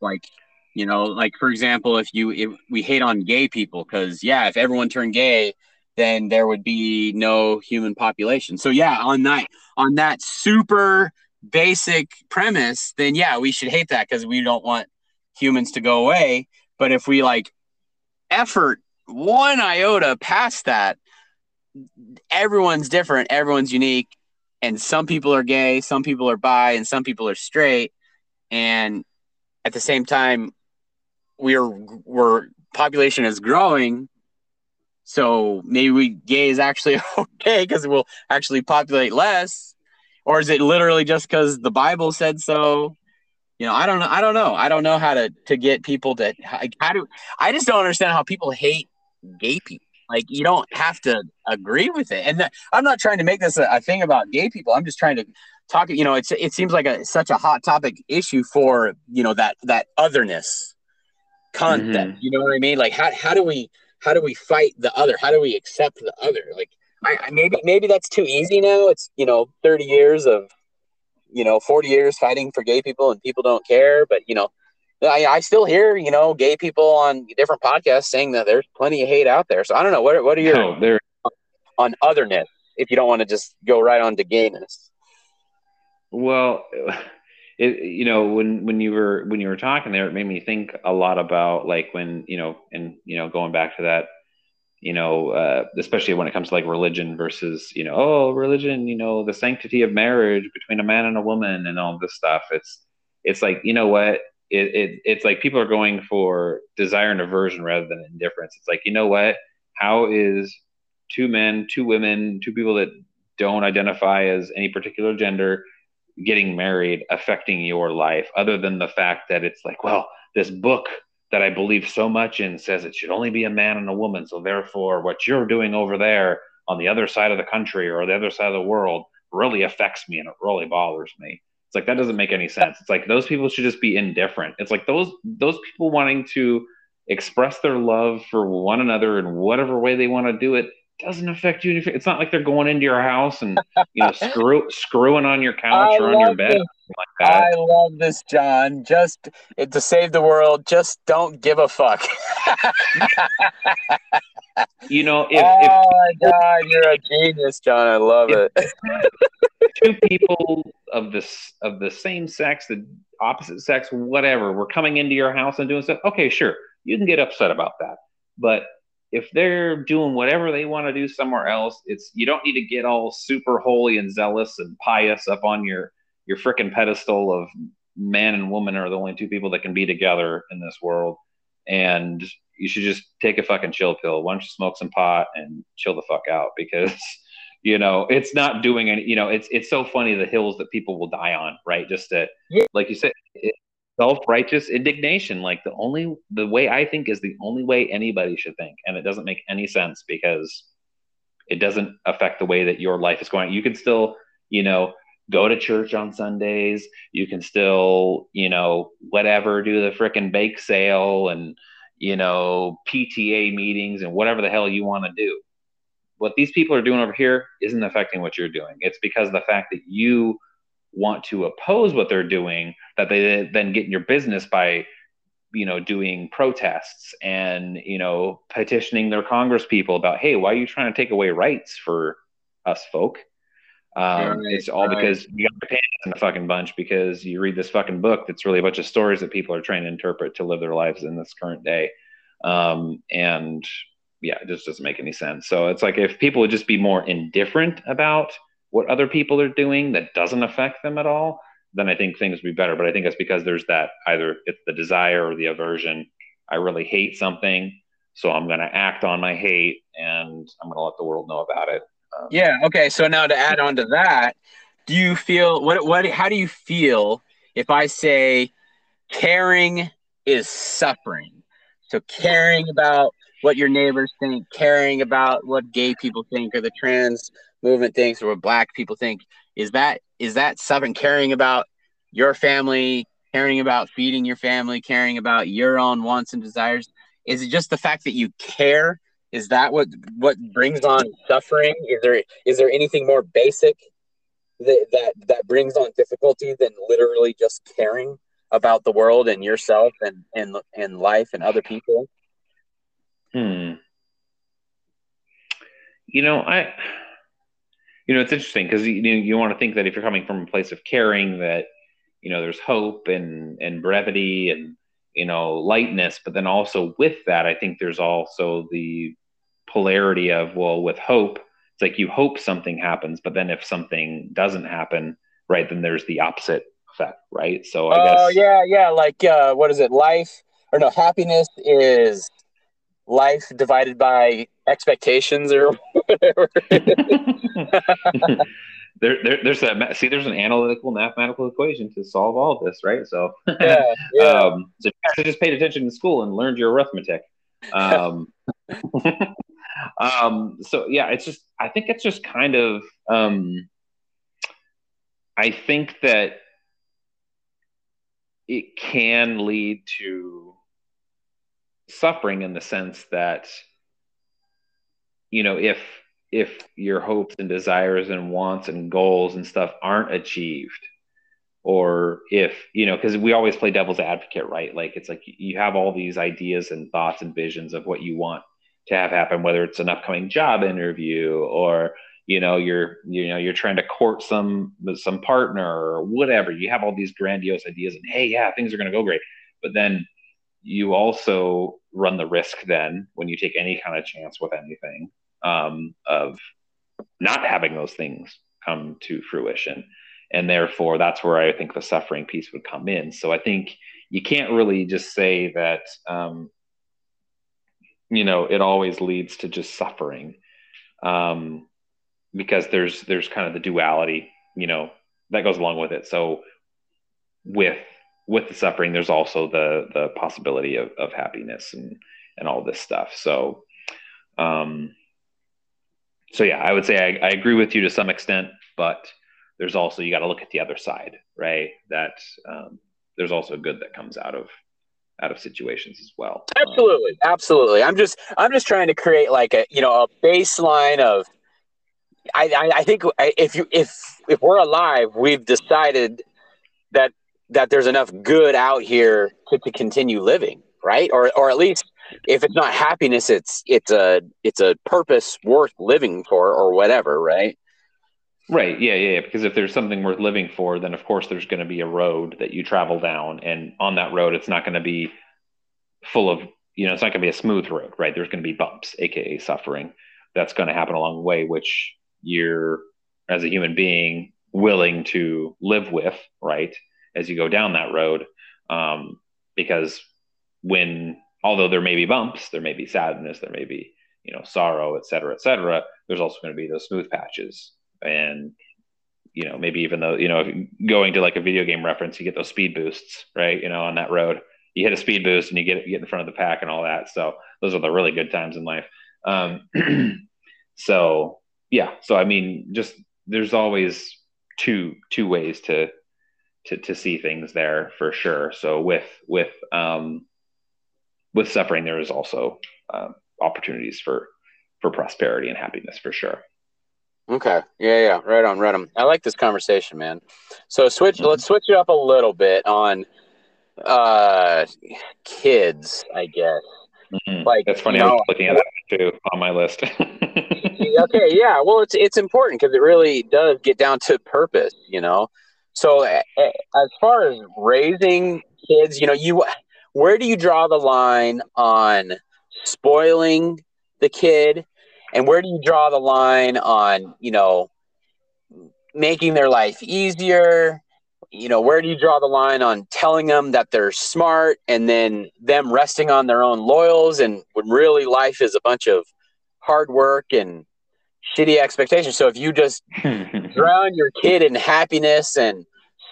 like you know like for example if you if we hate on gay people because yeah if everyone turned gay then there would be no human population. So yeah on that on that super basic premise then yeah we should hate that because we don't want humans to go away. But if we like effort one iota past that everyone's different everyone's unique and some people are gay some people are bi and some people are straight. And at the same time, we're we're population is growing, so maybe we gay is actually [LAUGHS] okay because we'll actually populate less, or is it literally just because the Bible said so? You know, I don't know. I don't know. I don't know how to to get people to how do. I just don't understand how people hate gay people. Like you don't have to agree with it. And th- I'm not trying to make this a, a, thing about gay people. I'm just trying to talk. you know it's it seems like a such a hot topic issue for you know that that otherness concept mm-hmm. you know what i mean like how, how do we how do we fight the other? How do we accept the other? Like I, I maybe maybe that's too easy now. It's you know 30 years of you know 40 years fighting for gay people and people don't care. But you know I, I still hear you know gay people on different podcasts saying that there's plenty of hate out there. So I don't know what what are your no, there on otherness if you don't want to just go right on to gayness. Well, it, you know, when when you were when you were talking there, it made me think a lot about like when you know, and you know, going back to that, you know, uh, especially when it comes to like religion versus you know, oh, religion, you know, the sanctity of marriage between a man and a woman and all this stuff. It's it's like you know what. It, it, it's like people are going for desire and aversion rather than indifference. It's like, you know what? How is two men, two women, two people that don't identify as any particular gender getting married affecting your life other than the fact that it's like well this book that i believe so much in says it should only be a man and a woman so therefore what you're doing over there on the other side of the country or the other side of the world really affects me and it really bothers me. It's like that doesn't make any sense. It's like those people should just be indifferent. It's like those those people wanting to express their love for one another in whatever way they want to do it doesn't affect you. It's not like they're going into your house and you know [LAUGHS] screw screwing on your couch I or on your bed. Like I love this, Jon. Just to save the world, just don't give a fuck. you know, [LAUGHS] if, oh if my god, you're a genius, Jon. I love it. [LAUGHS] two people of this of the same sex, the opposite sex, whatever, we're coming into your house and doing stuff. Okay, sure, you can get upset about that, but if they're doing whatever they want to do somewhere else, it's you don't need to get all super holy and zealous and pious up on your your freaking pedestal of man and woman are the only two people that can be together in this world. And you should just take a fucking chill pill. Why don't you smoke some pot and chill the fuck out? Because [LAUGHS] you know it's not doing any. You know it's it's so funny the hills that people will die on, right? Just to yeah. like you said, it, self-righteous indignation. Like the only the way i think is the only way anybody should think. And it doesn't make any sense because it doesn't affect the way that your life is going. You can still you know go to church on sundays. You can still you know whatever do the freaking bake sale and you know pta meetings and whatever the hell you want to do. What these people are doing over here isn't affecting what you're doing. It's because the fact that you want to oppose what they're doing that they then get in your business by you know doing protests and you know petitioning their congress people about hey why are you trying to take away rights for us folk? Um, right, it's all right. because you got your pants in a fucking bunch because you read this fucking book that's really a bunch of stories that people are trying to interpret to live their lives in this current day. Um, and yeah it just doesn't make any sense. So it's like if people would just be more indifferent about what other people are doing that doesn't affect them at all, then I think things would be better. But I think it's because there's that either it's the desire or the aversion. I really hate something, so I'm going to act on my hate and I'm going to let the world know about it. Um, yeah. Okay. So now to add on to that, do you feel what? What? How do you feel if I say caring is suffering? So caring about what your neighbors think, caring about what gay people think or the trans movement thinks or what black people think is that is that something caring about your family caring about feeding your family caring about your own wants and desires? Is it just the fact that you care? Is that what what brings on suffering? Is there is there anything more basic that that, that brings on difficulty than literally just caring about the world and yourself and and and life and other people? Hmm. You know i you know, it's interesting because you know, you want to think that if you're coming from a place of caring, that you know there's hope and and brevity and you know lightness, but then also with that, I think there's also the polarity of well, with hope, it's like you hope something happens, but then if something doesn't happen, right, then there's the opposite effect, right? So I oh, guess. Oh yeah, yeah, like uh, what is it? Life or no? Happiness is life divided by expectations or whatever. [LAUGHS] there, there, there's a see. There's an analytical mathematical equation to solve all of this, right? So, yeah, yeah. [LAUGHS] um, so you just paid attention in school and learned your arithmetic. Um, [LAUGHS] um, so yeah, it's just. I think it's just kind of. Um, I think that it can lead to suffering in the sense that you know, if if your hopes and desires and wants and goals and stuff aren't achieved, or if you know, because we always play devil's advocate, right? Like it's like you have all these ideas and thoughts and visions of what you want to have happen, whether it's an upcoming job interview or you know you're you know you're trying to court some some partner or whatever you have all these grandiose ideas and hey yeah things are going to go great but then you also run the risk then when you take any kind of chance with anything um, of not having those things come to fruition. And therefore that's where i think the suffering piece would come in. So i think you can't really just say that um, you know it always leads to just suffering um, because there's there's kind of the duality you know that goes along with it. So with with the suffering there's also the the possibility of, of happiness and and all this stuff. So um so yeah i would say I, I agree with you to some extent but there's also you got to look at the other side right? That um, there's also good that comes out of out of situations as well. Absolutely. Um, absolutely. I'm just i'm just trying to create like a you know a baseline of I, I, I think if you if if we're alive, we've decided that that there's enough good out here to, to continue living, right? Or or at least if it's not happiness, it's it's a it's a purpose worth living for, or whatever, right? Right. Yeah, yeah, yeah. Because if there's something worth living for, then of course there's going to be a road that you travel down, and on that road, it's not going to be full of you know it's not going to be a smooth road, right? There's going to be bumps, aka suffering. That's going to happen along the way, which you're as a human being willing to live with, right? As you go down that road, um, because when although there may be bumps, there may be sadness, there may be you know sorrow, et cetera, et cetera. There's also going to be those smooth patches, and you know maybe even though you know going to like a video game reference, you get those speed boosts, right? You know on that road, you hit a speed boost and you get get in front of the pack and all that. So those are the really good times in life. Um, [CLEARS THROAT] so yeah so i mean just there's always two two ways to to to see things there for sure. So with with um with suffering there is also um, opportunities for for prosperity and happiness for sure. Okay. Yeah yeah. Right on right on. I like this conversation man. So switch mm-hmm. let's switch it up a little bit on uh kids i guess. Mm-hmm. like that's funny. i was looking at that too on my list. [LAUGHS] Okay, yeah. Well, it's it's important because it really does get down to purpose, you know. So as far as raising kids, you know, you where do you draw the line on spoiling the kid, and where do you draw the line on you know making their life easier? You know, where do you draw the line on telling them that they're smart and then them resting on their own loyals and when really life is a bunch of hard work and shitty expectations. So if you just [LAUGHS] drown your kid in happiness and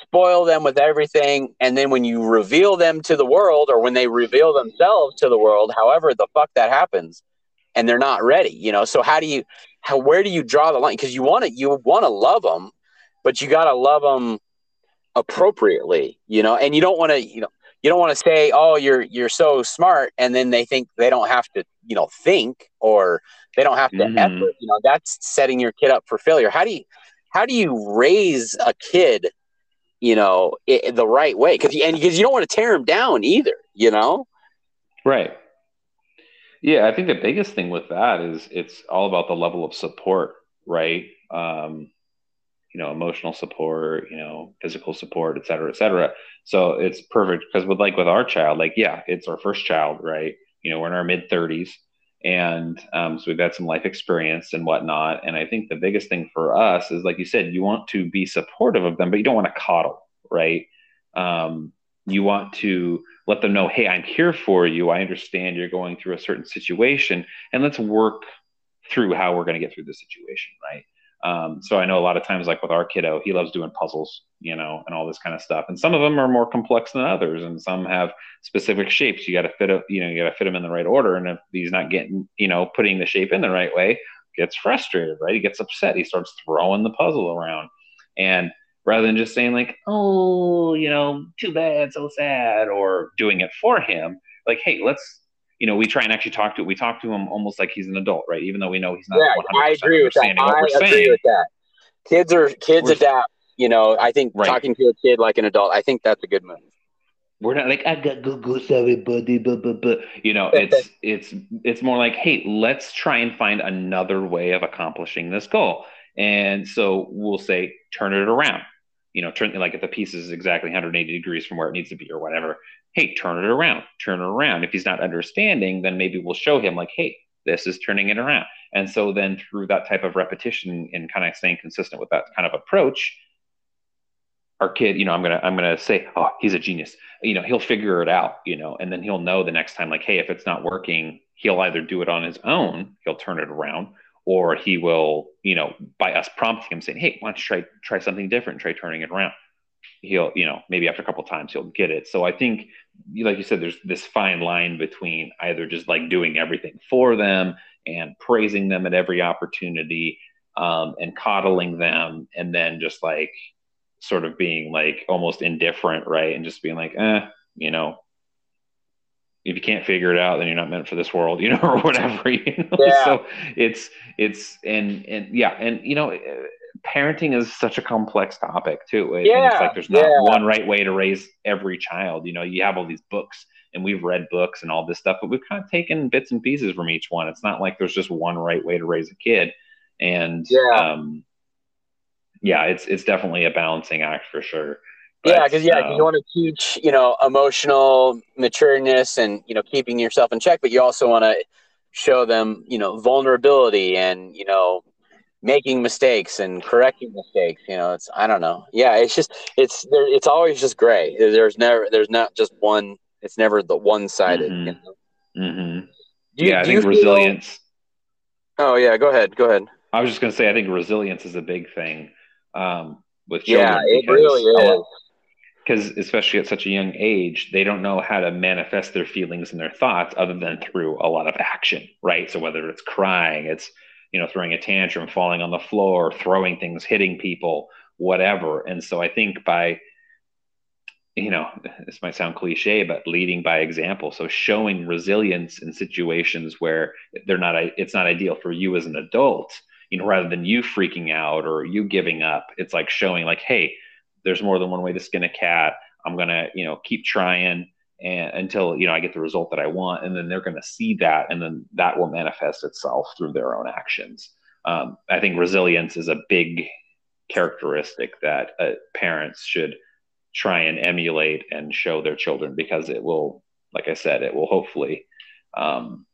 spoil them with everything, and then when you reveal them to the world or when they reveal themselves to the world, however the fuck that happens, and they're not ready, you know. So how do you, how where do you draw the line? Because you want to you want to love them, but you got to love them appropriately, you know, and you don't want to, you know, you don't want to say, "Oh, you're you're so smart," and then they think they don't have to, you know, think or they don't have to mm-hmm. effort. You know, that's setting your kid up for failure. How do you how do you raise a kid, you know, it, the right way? Because and because you don't want to tear them down either. You know, right? Yeah, I think the biggest thing with that is it's all about the level of support, right? Um, you know, emotional support, you know, physical support, et cetera, et cetera. So it's perfect because with like with our child, like, yeah, it's our first child, right? You know, we're in our mid 30s and um, so we've had some life experience and whatnot and i think the biggest thing for us is like you said you want to be supportive of them but you don't want to coddle right um, you want to let them know hey i'm here for you i understand you're going through a certain situation and let's work through how we're going to get through the situation right um, so I know a lot of times, like with our kiddo, he loves doing puzzles, you know, and all this kind of stuff. And some of them are more complex than others, and some have specific shapes. You got to fit, a, you know, you got to fit them in the right order. And if he's not getting, you know, putting the shape in the right way, gets frustrated, right? He gets upset. He starts throwing the puzzle around, and rather than just saying like, "Oh, you know, too bad, so sad," or doing it for him, like, "Hey, let's you know, we try and actually talk to we talk to him almost like he's an adult, right? Even though we know he's not. Yeah, I agree with that. I agree saying. with that. Kids are kids we're, adapt. You know, I think right. talking to a kid like an adult, I think that's a good move. We're not like I got go go everybody, but but but you know, it's [LAUGHS] it's it's more like, hey, let's try and find another way of accomplishing this goal. And so we'll say, turn it around. You know, turn like if the piece is exactly 180 degrees from where it needs to be or whatever, hey, turn it around, turn it around. If he's not understanding, then maybe we'll show him like, hey, this is turning it around. And so then through that type of repetition and kind of staying consistent with that kind of approach, our kid, you know, I'm gonna I'm gonna say, oh, he's a genius. You know, he'll figure it out, you know, and then he'll know the next time, like, hey, if it's not working, he'll either do it on his own, he'll turn it around, or he will, you know, by us prompting him saying, hey, why don't you try try something different, try turning it around he'll you know maybe after a couple times he'll get it. So i think like you said there's this fine line between either just like doing everything for them and praising them at every opportunity um, and coddling them and then just like sort of being like almost indifferent right? And just being like eh you know if you can't figure it out then you're not meant for this world [LAUGHS] you know or whatever you know? Yeah. so it's it's and and yeah and you know parenting is such a complex topic too. yeah, it's like there's not yeah. one right way to raise every child. You know, you have all these books and we've read books and all this stuff, but we've kind of taken bits and pieces from each one. It's not like there's just one right way to raise a kid. And yeah, um, yeah, it's it's definitely a balancing act for sure. But, yeah, because yeah, you want to teach you know emotional matureness and you know keeping yourself in check, but you also want to show them you know vulnerability and you know making mistakes and correcting mistakes you know it's i don't know yeah it's just it's there it's always just gray there's never there's not just one it's never the one-sided mm-hmm. you know? mm-hmm. you, yeah i think resilience feel... oh yeah go ahead go ahead i was just going to say i think resilience is a big thing um, with children yeah it really is because especially at such a young age they don't know how to manifest their feelings and their thoughts other than through a lot of action right so whether it's crying it's you know, throwing a tantrum, falling on the floor, throwing things, hitting people, whatever. And so I think by, you know, this might sound cliche, but leading by example. So showing resilience in situations where they're not, it's not ideal for you as an adult, you know, rather than you freaking out or you giving up. It's like showing, like, hey, there's more than one way to skin a cat. I'm gonna, you know, keep trying and until you know I get the result that I want, and then they're going to see that, and then that will manifest itself through their own actions. Um, I think resilience is a big characteristic that uh, parents should try and emulate and show their children because it will, like I said, it will hopefully um,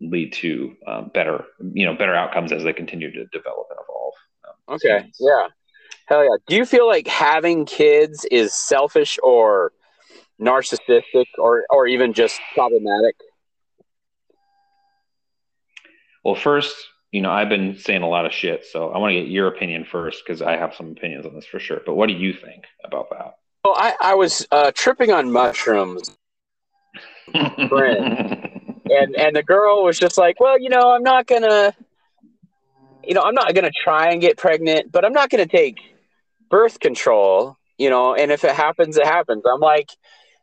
lead to um, better, you know, better outcomes as they continue to develop and evolve. Um, okay, yeah, hell yeah. Do you feel like having kids is selfish or narcissistic or or even just problematic? Well, first, you know, I've been saying a lot of shit, so I want to get your opinion first because I have some opinions on this for sure. But what do you think about that? Well, I, I was uh, tripping on mushrooms, [LAUGHS] and and the girl was just like, "Well, you know, I'm not gonna, you know, I'm not gonna try and get pregnant, but I'm not gonna take birth control, you know, and if it happens, it happens." I'm like,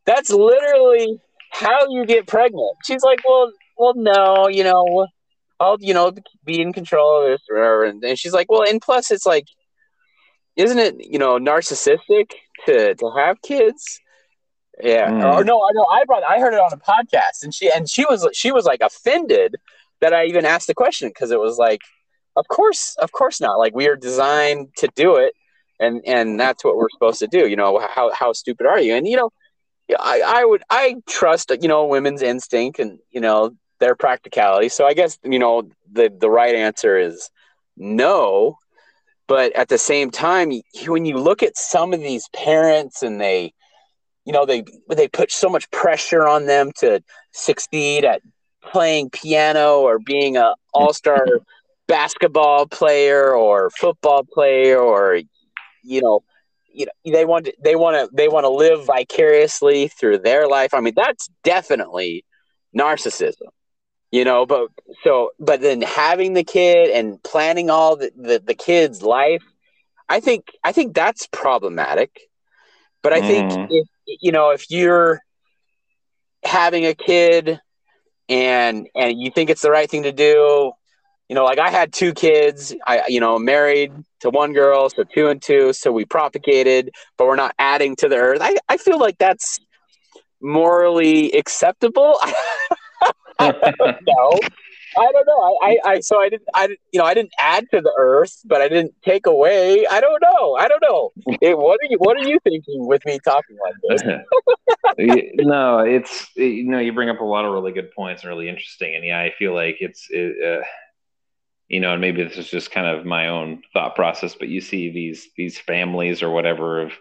that's literally how you get pregnant. She's like, well, well, no, you know, I'll, you know, be in control of this or whatever. And, and she's like, well, and plus it's like, isn't it, you know, narcissistic to, to have kids? Yeah. Mm. Or no, I know I brought, I heard it on a podcast and she, and she was, she was like offended that I even asked the question. Cause it was like, of course, of course not. Like we are designed to do it. And, and that's what we're supposed to do. You know, how, how stupid are you? And, you know, yeah, I, I would I trust you know women's instinct and you know their practicality. So I guess you know the the right answer is no. But at the same time, when you look at some of these parents and they, you know, they they put so much pressure on them to succeed at playing piano or being a all star [LAUGHS] basketball player or football player or you know you know they want to, they want to they want to live vicariously through their life i mean that's definitely narcissism you know but so but then having the kid and planning all the, the, the kid's life i think i think that's problematic but i think mm. if you know if you're having a kid and and you think it's the right thing to do you know like i had two kids i you know married to one girl so two and two so we propagated but we're not adding to the earth i, I feel like that's morally acceptable I don't know. I don't know. I, I, I, so I didn't, I, you know, I didn't add to the earth, but I didn't take away. I don't know. I don't know. It, what are you, what are you thinking with me talking like this? [LAUGHS] [LAUGHS] no, it's, you know, you bring up a lot of really good points and really interesting. And yeah, I feel like it's, it, uh, you know, and maybe this is just kind of my own thought process, but you see these, these families or whatever of,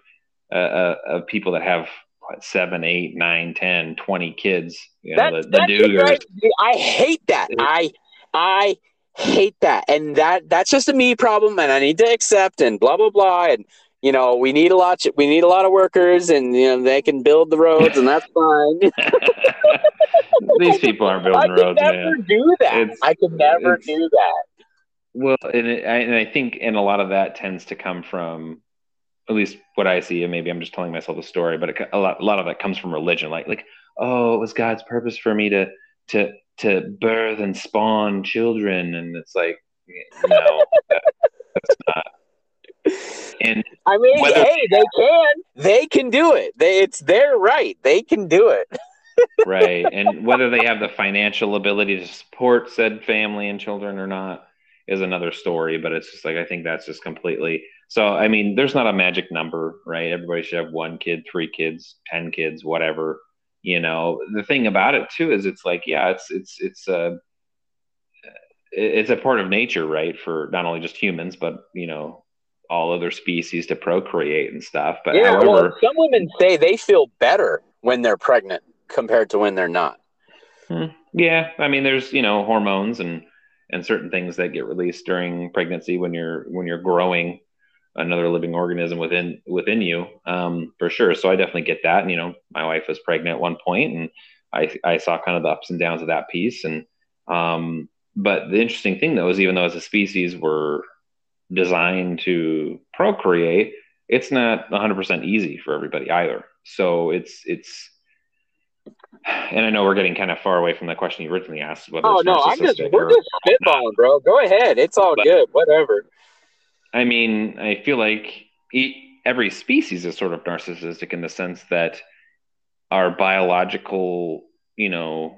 uh, uh of people that have what, seven, eight, nine, 10, 20 kids. You know, that's, the, the right. I hate that. I I hate that. And that that's just a me problem and I need to accept and blah blah blah. And you know, we need a lot we need a lot of workers and you know they can build the roads and that's fine. [LAUGHS] [LAUGHS] These people aren't building I roads. I could never man. do that. It's, I could never do that. Well, and, it, I, and I think, and a lot of that tends to come from at least what I see, and maybe I'm just telling myself a story, but it, a lot, a lot of that comes from religion. Like, like, oh, it was God's purpose for me to, to, to birth and spawn children, and it's like, no, [LAUGHS] that, that's not. And I mean, whether, hey, they can, they can do it. They, it's their right. They can do it. [LAUGHS] right, and whether they have the financial ability to support said family and children or not is another story. But it's just like I think that's just completely so, I mean, there's not a magic number, right? Everybody should have one kid, three kids, 10 kids, whatever. You know, the thing about it too is it's like, yeah, it's, it's, it's a, it's a part of nature, right? For not only just humans, but, you know, all other species to procreate and stuff. But yeah, however, well, some women say they feel better when they're pregnant compared to when they're not. Hmm. Yeah. I mean, there's, you know, hormones and, and certain things that get released during pregnancy when you're, when you're growing another living organism within within you um, for sure. So i definitely get that. And you know my wife was pregnant at one point and i i saw kind of the ups and downs of that piece. And um, but the interesting thing though is even though as a species we're designed to procreate it's not 100% easy for everybody either. So it's it's and I know we're getting kind of far away from the question you originally asked. Whether oh no, I'm just we're just spitballing, bro. Go ahead, it's all but, good. Whatever. I mean, I feel like every species is sort of narcissistic in the sense that our biological, you know,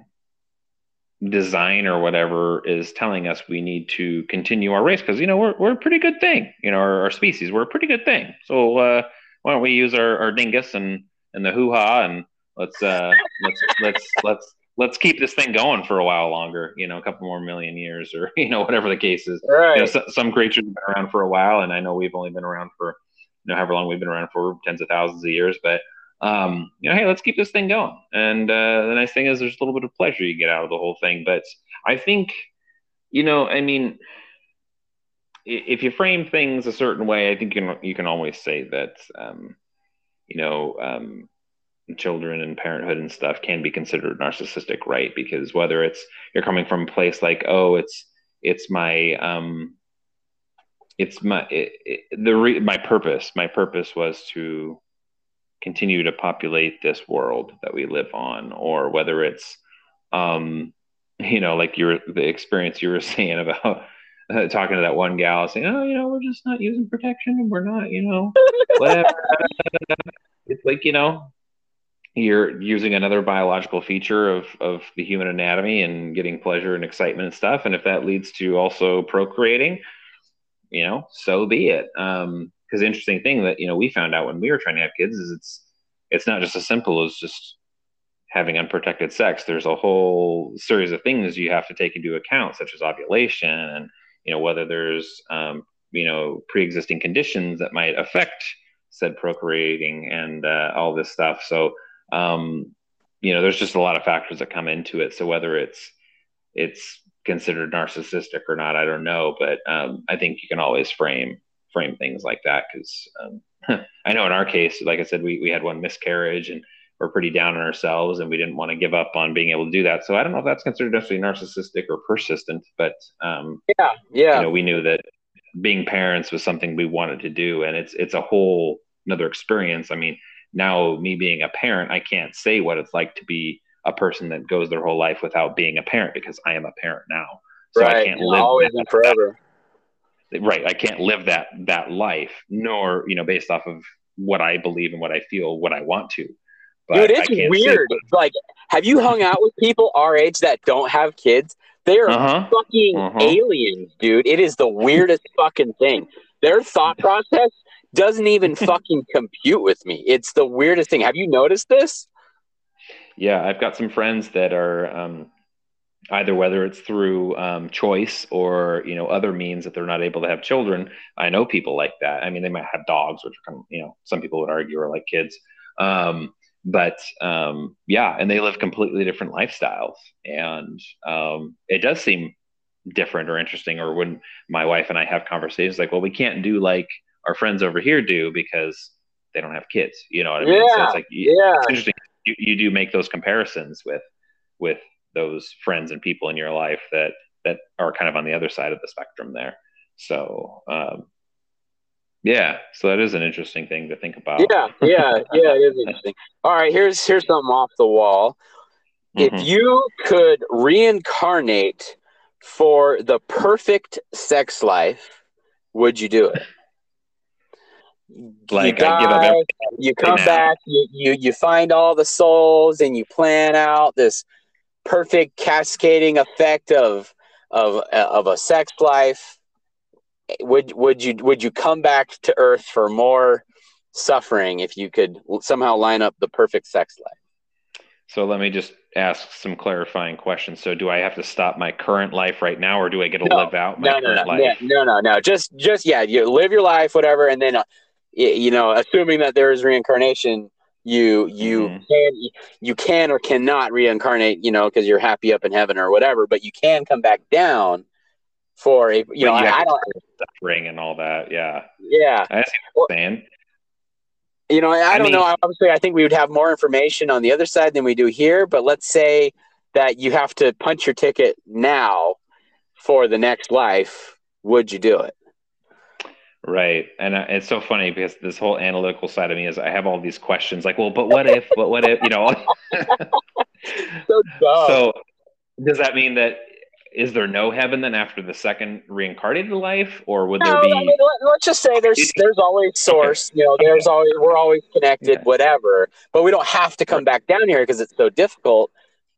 design or whatever is telling us we need to continue our race because you know we're, we're a pretty good thing you know our, our species we're a pretty good thing so uh, why don't we use our, our dingus and and the hoo-ha and let's uh let's let's let's let's keep this thing going for a while longer, you know, a couple more million years or, [LAUGHS] you know, whatever the case is. Right. You know, so, some creatures have been around for a while. And I know we've only been around for, you know, however long we've been around for tens of thousands of years, but, um, you know, hey, let's keep this thing going. And uh, the nice thing is there's a little bit of pleasure you get out of the whole thing. But I think, you know, I mean, if you frame things a certain way, I think you can, you can always say that, um, you know, um, children and parenthood and stuff can be considered narcissistic right? Because whether it's you're coming from a place like oh it's it's my um it's my it, it, the re- my purpose my purpose was to continue to populate this world that we live on or whether it's um you know like your the experience you were [LAUGHS] saying about uh, talking to that one gal saying oh you know we're just not using protection and we're not you know [LAUGHS] whatever. It's like you know you're using another biological feature of, of the human anatomy and getting pleasure and excitement and stuff. And if that leads to also procreating, you know, so be it. Um, because the interesting thing that you know we found out when we were trying to have kids is it's it's not just as simple as just having unprotected sex. There's a whole series of things you have to take into account, such as ovulation and you know whether there's um, you know pre-existing conditions that might affect said procreating and uh, all this stuff. So um, you know, there's just a lot of factors that come into it. So whether it's it's considered narcissistic or not, I don't know. But um, I think you can always frame frame things like that because um, [LAUGHS] I know in our case, like I said, we we had one miscarriage and we're pretty down on ourselves and we didn't want to give up on being able to do that. So I don't know if that's considered necessarily narcissistic or persistent, but um, yeah, yeah, you know, we knew that being parents was something we wanted to do, and it's it's a whole another experience. I mean, now me being a parent i can't say what it's like to be a person that goes their whole life without being a parent because I am a parent now. So right. I can't live always and forever. That, right. I can't live that that life, nor you know, based off of what I believe and what I feel, what I want to. But Dude, it's weird. [LAUGHS] like, have you hung out with people our age that don't have kids? They're uh-huh. fucking uh-huh. aliens, dude. It is the weirdest fucking thing. Their thought process doesn't even [LAUGHS] fucking compute with me. It's the weirdest thing. Have you noticed this? Yeah, I've got some friends that are um, either whether it's through um, choice or you know other means that they're not able to have children. I know people like that. I mean, they might have dogs, which are kind of, you know some people would argue are like kids. Um, but um, yeah, and they live completely different lifestyles, and um, it does seem different or interesting. Or when my wife and I have conversations, like, well, we can't do like our friends over here do because they don't have kids. You know what I mean? Yeah, so it's like yeah, it's interesting. You, you do make those comparisons with with those friends and people in your life that that are kind of on the other side of the spectrum there. So um, yeah, so that is an interesting thing to think about. Yeah, yeah, [LAUGHS] yeah, it is interesting. All right, here's here's something off the wall. Mm-hmm. If you could reincarnate for the perfect sex life, would you do it? Like you I give up everything. You come now. back, you, you you find all the souls, and you plan out this perfect cascading effect of of of a sex life. Would would you would you come back to Earth for more suffering if you could somehow line up the perfect sex life? So let me just ask some clarifying questions. So do I have to stop my current life right now, or do I get to no, live out my no, no, current no, life? No, no, no. Just just yeah, you live your life, whatever, and then uh, you know, assuming that there is reincarnation, you you mm-hmm. can you can or cannot reincarnate, you know, because you're happy up in heaven or whatever, but you can come back down for a you but know, you I, I don't suffering and all that. Yeah. Yeah. I see what you're saying. You know, I, I don't mean, know. Obviously, I think we would have more information on the other side than we do here. But let's say that you have to punch your ticket now for the next life. Would you do it? Right. And uh, it's so funny because this whole analytical side of me is I have all these questions like, well, but what if, but what if, you know? [LAUGHS] so, so does that mean that is there no heaven then after the second reincarnated life or would no, there be I mean, let, us just say there's there's always [LAUGHS] source you know there's always we're always connected yeah. whatever. But we don't have to come back down here because it's so difficult.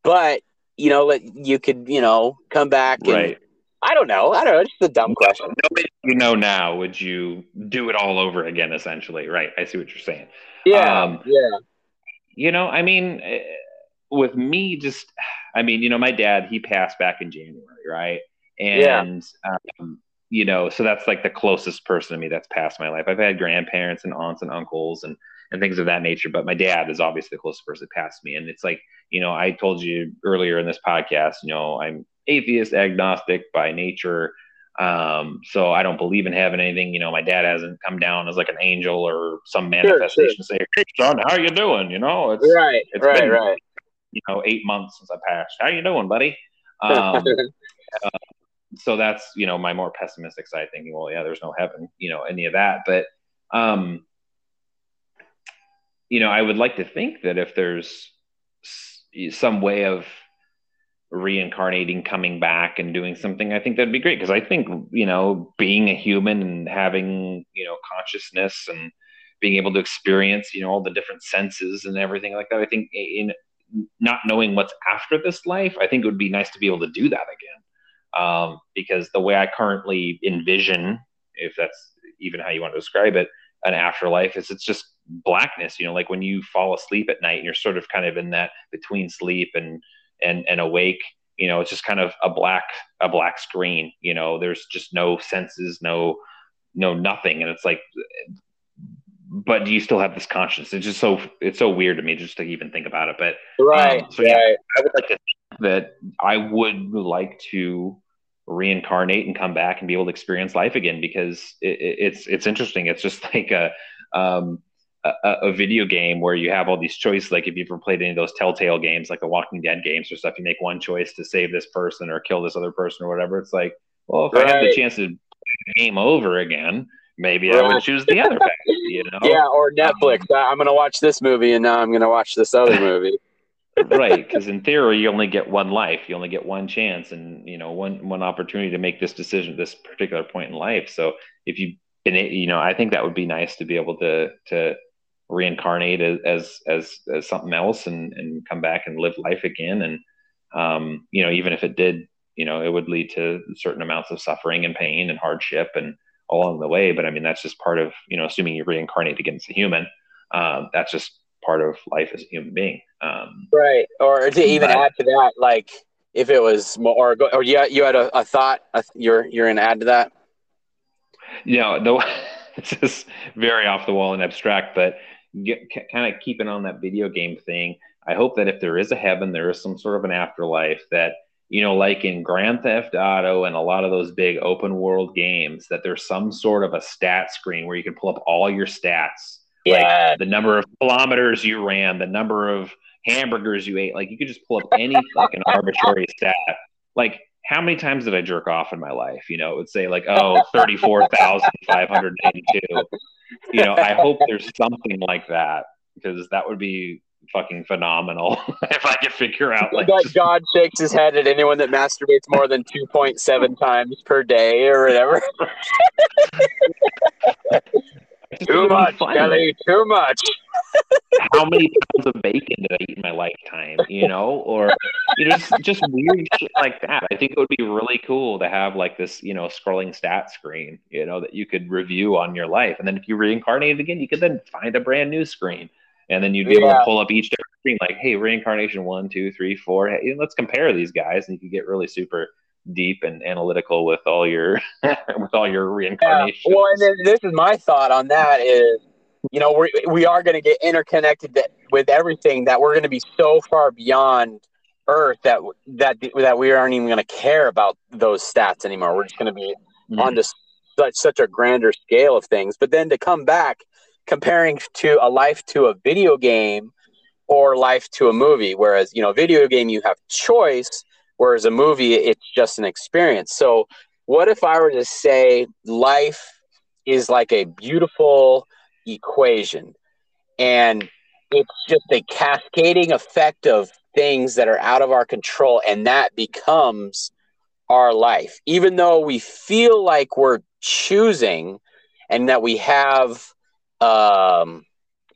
But you know you could you know come back and, right I don't know. I don't know. It's just a dumb question. You know now would you do it all over again? Essentially, right? I see what you're saying. Yeah. Um, yeah. You know, I mean, eh, with me, just, I mean, you know, my dad he passed back in January, right? And yeah. um, you know, so that's like the closest person to me that's passed my life. I've had grandparents and aunts and uncles and and things of that nature, but my dad is obviously the closest person that passed me. And it's like, you know, I told you earlier in this podcast, you know, I'm atheist, agnostic by nature. Um, so I don't believe in having anything. You know, my dad hasn't come down as like an angel or some manifestation sure, sure. say, "Hey, son, how you doing?" You know, it's right, it's right, been, right. You know, eight months since I passed. How are you doing, buddy? [LAUGHS] Um, uh, so that's you know my more pessimistic side, thinking, well, yeah, there's no heaven, you know, any of that. But um, you know, I would like to think that if there's some way of reincarnating, coming back and doing something, I think that'd be great. Because I think, you know, being a human and having, you know, consciousness and being able to experience, you know, all the different senses and everything like that, I think in not knowing what's after this life, I think it would be nice to be able to do that again. Um, because the way I currently envision, if that's even how you want to describe it, an afterlife is it's just blackness, you know, like when you fall asleep at night and you're sort of kind of in that between sleep and and and awake you know it's just kind of a black a black screen you know there's just no senses no no nothing. And it's like but do you still have this conscience. It's just so it's so weird to me just to even think about it but right um, so yeah right. i would like to think that i would like to reincarnate and come back and be able to experience life again because it, it's it's interesting. It's just [LAUGHS] like a um a, a, video game where you have all these choices. Like if you've ever played any of those Telltale games, like the Walking Dead games or stuff, you make one choice to save this person or kill this other person or whatever. It's like, well, if right. I have the chance to game over again, maybe right. I would choose the other path. You [LAUGHS] know? Yeah, or Netflix. Um, I'm going to watch this movie and now I'm going to watch this other [LAUGHS] movie. right, because [LAUGHS] in theory, you only get one life, you only get one chance, and you know one one opportunity to make this decision at this particular point in life. So if you been, you know, I think that would be nice to be able to to reincarnate as as as, as something else and and come back and live life again. And um, you know, even if it did, you know, it would lead to certain amounts of suffering and pain and hardship and along the way. But I mean, that's just part of you know, assuming you reincarnate against a human, um, that's just part of life as a human being. Um, right. Or to even but, add to that, like if it was more, or, or you, you had a, a thought, a, you're, you're going to add to that? You know, the, this is very off the wall and abstract, but get, kind of keeping on that video game thing. I hope that if there is a heaven, there is some sort of an afterlife that, you know, like in Grand Theft Auto and a lot of those big open world games, that there's some sort of a stat screen where you can pull up all your stats yeah. Like the number of kilometers you ran, the number of hamburgers you ate. Like you could just pull up any fucking arbitrary stat. Like how many times did I jerk off in my life? You know, it would say like, oh, [LAUGHS] 34,582. You know, I hope there's something like that because that would be fucking phenomenal [LAUGHS] if I could figure out like that God shakes his head at anyone that masturbates more than 2.7 times per day or whatever. [LAUGHS] too much, Kelly. Too much. [LAUGHS] How many pounds of bacon did I eat in my lifetime? You know, or you know, just, just weird shit like that. I think it would be really cool to have like this, you know, scrolling stat screen, you know, that you could review on your life, and then if you reincarnated again, you could then find a brand new screen, and then you'd be yeah. able to pull up each different screen, like, hey, reincarnation one, two, three, four. Hey, let's compare these guys, and you could get really super deep and analytical with all your [LAUGHS] with all your reincarnation. Yeah. Well, and then this is my thought on that is, you know, we we are going to get interconnected with everything that we're going to be so far beyond Earth that that that we aren't even going to care about those stats anymore. We're just going to be mm-hmm. on to such such a grander scale of things. But then to come back comparing to a life to a video game or life to a movie, whereas you know, video game you have choice Whereas a movie, it's just an experience. So, what if I were to say life is like a beautiful equation and it's just a cascading effect of things that are out of our control, and that becomes our life. Even though we feel like we're choosing and that we have um,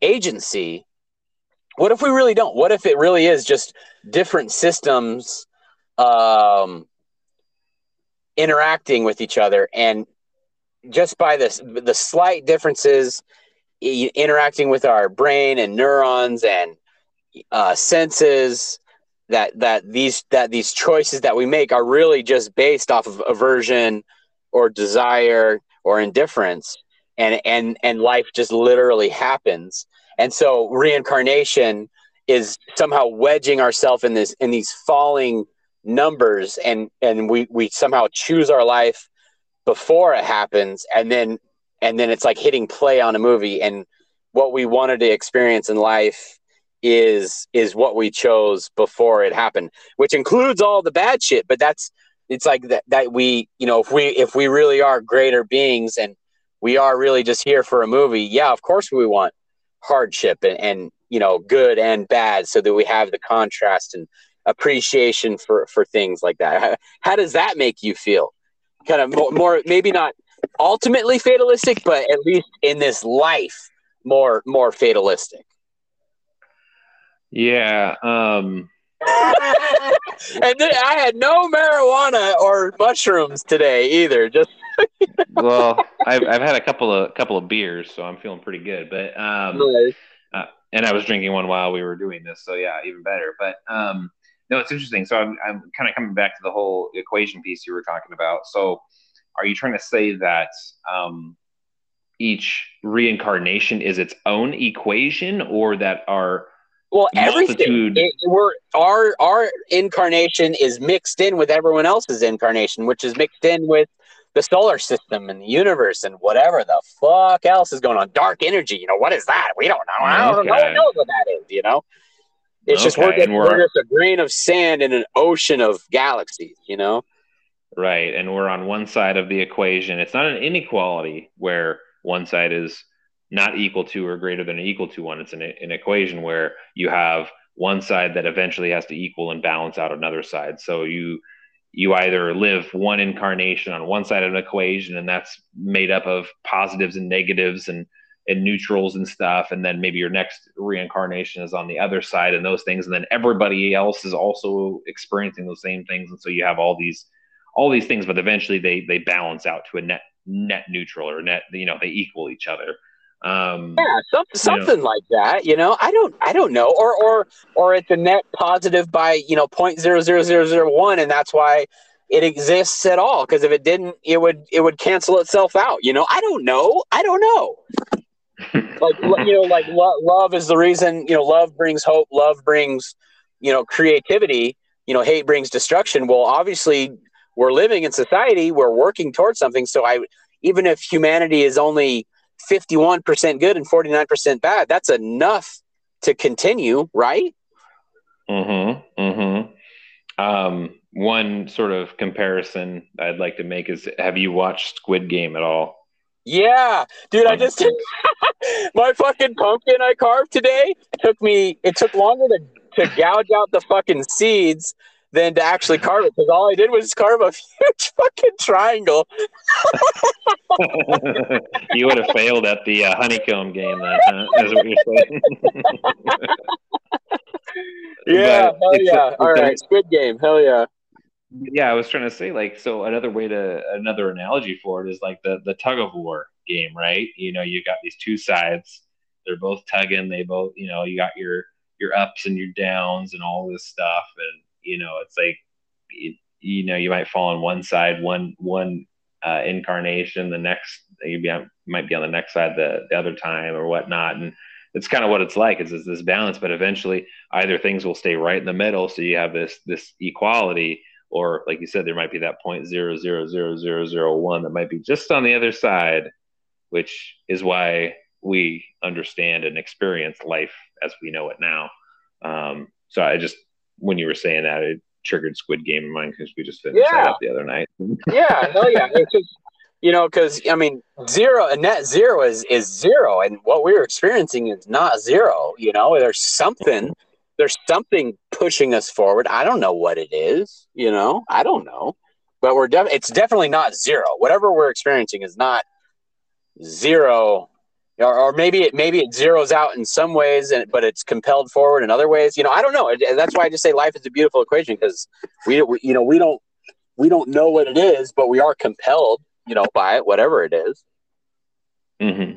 agency, what if we really don't? What if it really is just different systems um, interacting with each other, and just by this the slight differences interacting with our brain and neurons and uh, senses that that these that these choices that we make are really just based off of aversion or desire or indifference. And and and life just literally happens. And so reincarnation is somehow wedging ourselves in this in these falling numbers and and we we somehow choose our life before it happens. And then and then it's like hitting play on a movie. And what we wanted to experience in life is is what we chose before it happened which includes all the bad shit. But that's it's like that that we you know if we if we really are greater beings and we are really just here for a movie yeah of course we want hardship and, and you know good and bad so that we have the contrast and appreciation for for things like that. [LAUGHS] How, does that make you feel? Kind of more, more, maybe not ultimately fatalistic, but at least in this life, more more fatalistic. Yeah. Um [LAUGHS] and then I had no marijuana or mushrooms today either. Just [LAUGHS] well, I've I've had a couple of couple of beers, so I'm feeling pretty good. But um, nice. uh, and I was drinking one while we were doing this, so yeah, even better. But um, no, it's interesting. So I'm, I'm kind of coming back to the whole equation piece you were talking about. So are you trying to say that um, each reincarnation is its own equation or that our well everything it, we're our our incarnation is mixed in with everyone else's incarnation which is mixed in with the solar system and the universe and whatever the fuck else is going on dark energy you know what is that we don't know i don't, okay. know what that is you know it's okay, just we're, just, we're, we're just a grain of sand in an ocean of galaxies, you know? Right. And we're on one side of the equation. It's not an inequality where one side is not equal to or greater than or equal to one. It's an, an equation where you have one side that eventually has to equal and balance out another side. So you you either live one incarnation on one side of an equation and that's made up of positives and negatives and and neutrals and stuff and then maybe your next reincarnation is on the other side and those things and then everybody else is also experiencing those same things and so you have all these all these things but eventually they they balance out to a net net neutral or net you know they equal each other. Um yeah some, something know. like that you know? I don't i don't know. Or or or it's a net positive by you know point zero zero zero zero one and that's why it exists at all because if it didn't it would it would cancel itself out you know? I don't know. I don't know like you know like lo- love is the reason you know love brings hope love brings you know creativity. You know hate brings destruction. Well obviously we're living in society we're working towards something. So i even if humanity is only 51% good and 49% bad that's enough to continue right? Mm-hmm mm-hmm. Um one sort of comparison i'd like to make is have you watched squid game at all yeah, dude, I just [LAUGHS] my fucking pumpkin I carved today took me. It took longer to to gouge out the fucking seeds than to actually carve it because all I did was carve a [LAUGHS] huge fucking triangle. [LAUGHS] you would have failed at the uh, honeycomb game, then, huh? Is what you're saying. yeah, hell yeah! All right, Squid Game, hell yeah yeah, I was trying to say like so another way to another analogy for it is like the the tug of war game, right? You know, you got these two sides. They're both tugging. They both, you know, you got your your ups and your downs and all this stuff, and you know, it's like you, you know you might fall on one side one one uh, incarnation, the next you be on, might be on the next side the the other time or whatnot, and it's kind of what it's like is this balance but eventually either things will stay right in the middle so you have this this equality or like you said, there might be that point zero zero zero zero zero one that might be just on the other side, which is why we understand and experience life as we know it now. Um, so I just when you were saying that, it triggered Squid Game in mind because we just finished yeah. that up the other night. [LAUGHS] yeah, hell yeah. It's just you know, because I mean, zero a net zero is is zero, and what we're experiencing is not zero. You know, there's something there's something pushing us forward. I don't know what it is, you know, I don't know, but we're def- it's definitely not zero. Whatever we're experiencing is not zero, or, or maybe it maybe it zeroes out in some ways, and but it's compelled forward in other ways. You know, I don't know. That's why I just say life is a beautiful equation because we, we, you know, we don't we don't know what it is, but we are compelled, you know, by it, whatever it is. Mm-hmm.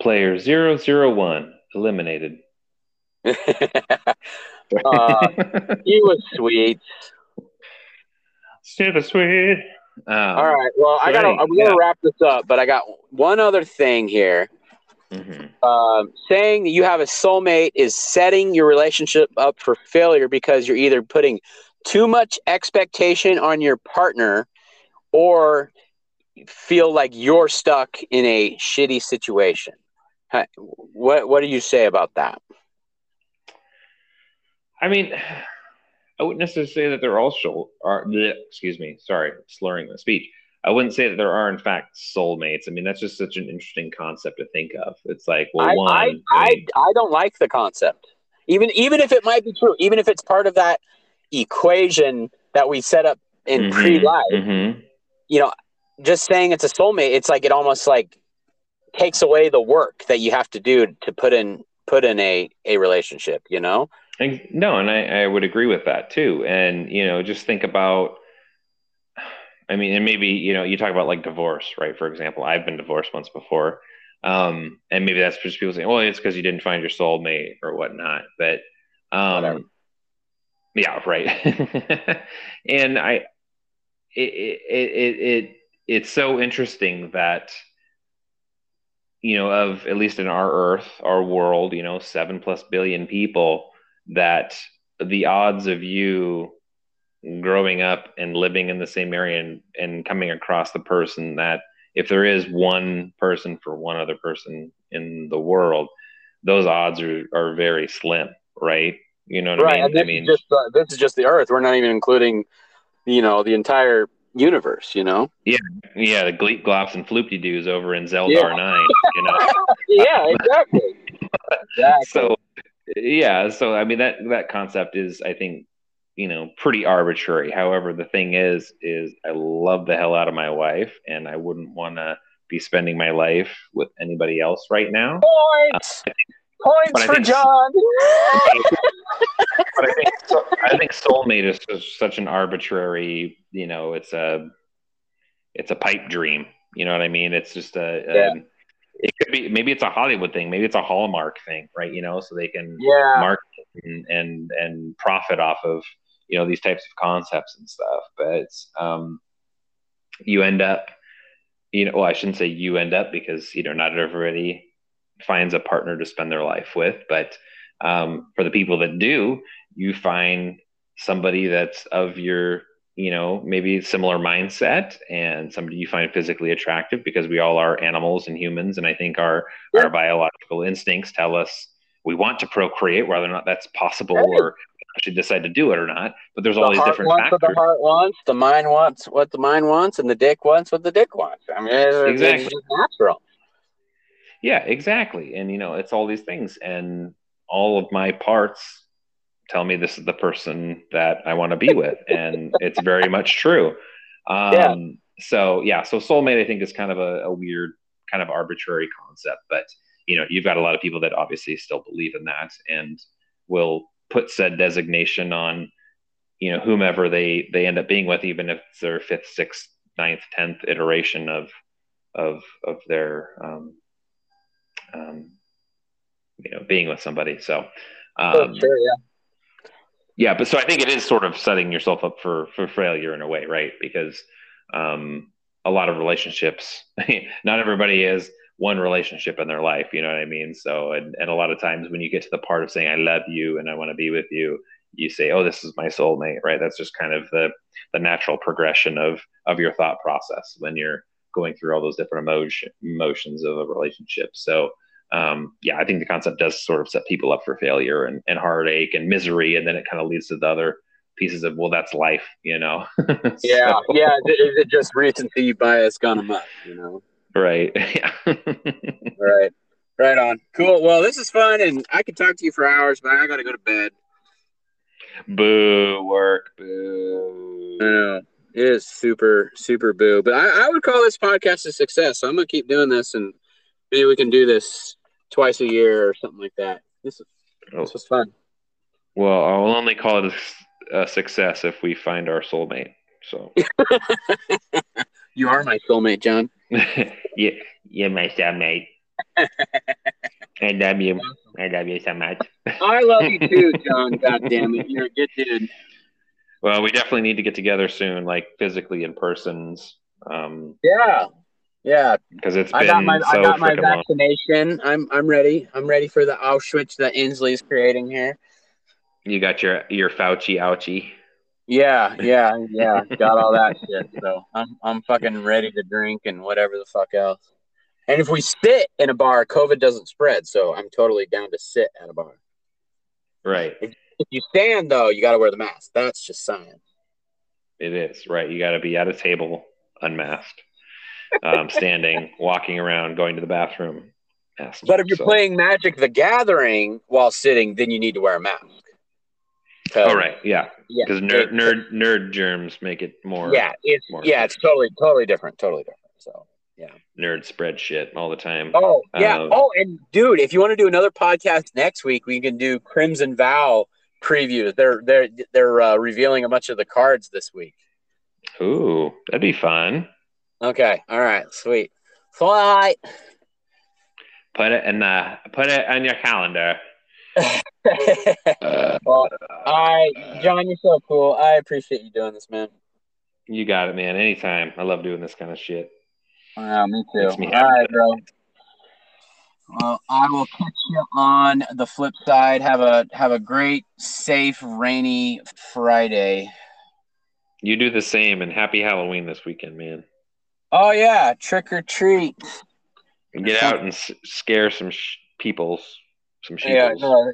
Player zero zero one eliminated. [LAUGHS] uh, [LAUGHS] he was sweet. Super sweet. Um, All right. Well, I gotta. I'm gonna yeah. wrap this up, but I got one other thing here. Mm-hmm. Um, saying that you have a soulmate is setting your relationship up for failure because you're either putting too much expectation on your partner or feel like you're stuck in a shitty situation. What What do you say about that? I mean, I wouldn't necessarily say that they're all soul. Are excuse me, sorry, slurring the speech. I wouldn't say that there are in fact soulmates. I mean, that's just such an interesting concept to think of. It's like, well, I, one, I, I, I don't like the concept. Even even if it might be true, even if it's part of that equation that we set up in mm-hmm, pre-life, mm-hmm. you know, just saying it's a soulmate, it's like it almost like takes away the work that you have to do to put in put in a a relationship. You know, no, and I, I would agree with that too. And you know, just think about. I mean, and maybe you know, you talk about like divorce, right? For example, I've been divorced once before, um, and maybe that's just people saying, "Well, it's because you didn't find your soulmate or whatnot." But, um, yeah, right. [LAUGHS] and I, it, it, it, it, it's so interesting that you know, of at least in our Earth, our world, you know, seven plus billion people that the odds of you growing up and living in the same area and, and coming across the person that if there is one person for one other person in the world, those odds are, are very slim, right? You know what right. I mean? I mean, just, uh, this is just the Earth. We're not even including, you know, the entire universe. You know? Yeah, yeah. The Gleep Glops and Floopty Doos over in Zelda yeah. Nine. You know? [LAUGHS] yeah, exactly. [LAUGHS] exactly. So yeah. So I mean that that concept is, I think, you know, pretty arbitrary. However, the thing is, is I love the hell out of my wife, and I wouldn't want to be spending my life with anybody else right now. Points, uh, points for think, Jon. [LAUGHS] but I think I think soulmate is just such an arbitrary. You know, it's a it's a pipe dream. You know what I mean? It's just a, yeah. a it could be maybe it's a Hollywood thing, maybe it's a Hallmark thing, right? You know, so they can yeah. market and, and and profit off of you know these types of concepts and stuff. But um, you end up, you know, well, I shouldn't say you end up because you know not everybody finds a partner to spend their life with, but um, for the people that do, you find somebody that's of your you know maybe similar mindset and somebody you find physically attractive because we all are animals and humans and i think our yeah. our biological instincts tell us we want to procreate whether or not that's possible right. or actually decide to do it or not but there's all these different factors the heart wants the mind wants what the mind wants and the dick wants what the dick wants i mean it's, exactly. it's natural yeah exactly and you know it's all these things and all of my parts tell me this is the person that I want to be with. [LAUGHS] and it's very much true. Um, yeah. So, yeah, so soulmate, I think, is kind of a, a, weird, kind of arbitrary concept. But, you know, you've got a lot of people that obviously still believe in that and will put said designation on, you know, whomever they, they end up being with, even if it's their fifth, sixth, ninth, tenth iteration of, of, of their, um, um, you know, being with somebody. So, um, oh, sure, yeah yeah, but so I think it is sort of setting yourself up for for failure in a way, right? Because um, a lot of relationships, [LAUGHS] not everybody has one relationship in their life. You know what I mean? So, and and a lot of times when you get to the part of saying I love you and I want to be with you, you say, oh, this is my soulmate, right? That's just kind of the the natural progression of of your thought process when you're going through all those different emotion emotions of a relationship. So um, yeah, I think the concept does sort of set people up for failure and, and heartache and misery, and then it kind of leads to the other pieces of well, that's life, you know. [LAUGHS] so, yeah, yeah. Is it just recency bias gone amok, you know? Right. [LAUGHS] Yeah. right. Right on. Cool. Well, this is fun, and I could talk to you for hours, but I got to go to bed. Boo work. Boo. Yeah, it is super super boo. But I, I would call this podcast a success. So I'm gonna keep doing this, and maybe we can do this twice a year or something like that. This is oh. this was fun. Well, I'll only call it a, a success if we find our soulmate. So [LAUGHS] you are my soulmate, Jon. [LAUGHS] yeah, you're my soulmate. [LAUGHS] I love you. I love you so much. I love you too, Jon. God damn it, you're a good dude. Well, we definitely need to get together soon, like physically in persons. Um, yeah, yeah, because it's I got my so I got my vaccination. Long. I'm I'm ready. I'm ready for the Auschwitz that Inslee is creating here. You got your your Fauci ouchie. Yeah, [LAUGHS] yeah, yeah. got all that shit. So I'm I'm fucking ready to drink and whatever the fuck else. And if we sit in a bar, COVID doesn't spread. So I'm totally down to sit at a bar. Right. If, if you stand though, you got to wear the mask. That's just science. It is right. You got to be at a table unmasked um, standing, walking around, going to the bathroom. But if you're so. playing Magic the Gathering while sitting, then you need to wear a mask. Oh right, yeah, yeah. Because nerd, nerd, nerd germs make it more. Yeah, it's more yeah, it's totally, totally different, totally different. So yeah, nerd spread shit all the time. Oh yeah. Um, oh, and dude, if you want to do another podcast next week, we can do Crimson Vow previews. They're they're they're uh, revealing a bunch of the cards this week. Ooh, that'd be fun. Okay. All right. Sweet. Flight. Put it in the put it on your calendar. [LAUGHS] well, all right, Jon, you're so cool. I appreciate you doing this, man. You got it, man. Anytime. I love doing this kind of shit. Wow, me too. Me all right, bro. Well, I will catch you on the flip side. Have a have a great, safe, rainy Friday. You do the same, and happy Halloween this weekend, man. Oh yeah, trick or treat. Get out and s- scare some sh- peoples, some sheeples. Yeah,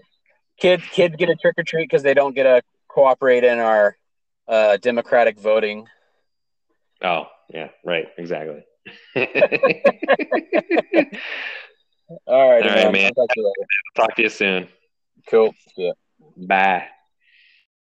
kids, kids get a trick or treat because they don't get to cooperate in our uh, democratic voting. Oh yeah, right, exactly. [LAUGHS] All right, All right, man. man. Talk to you soon. Cool. Yeah. Bye.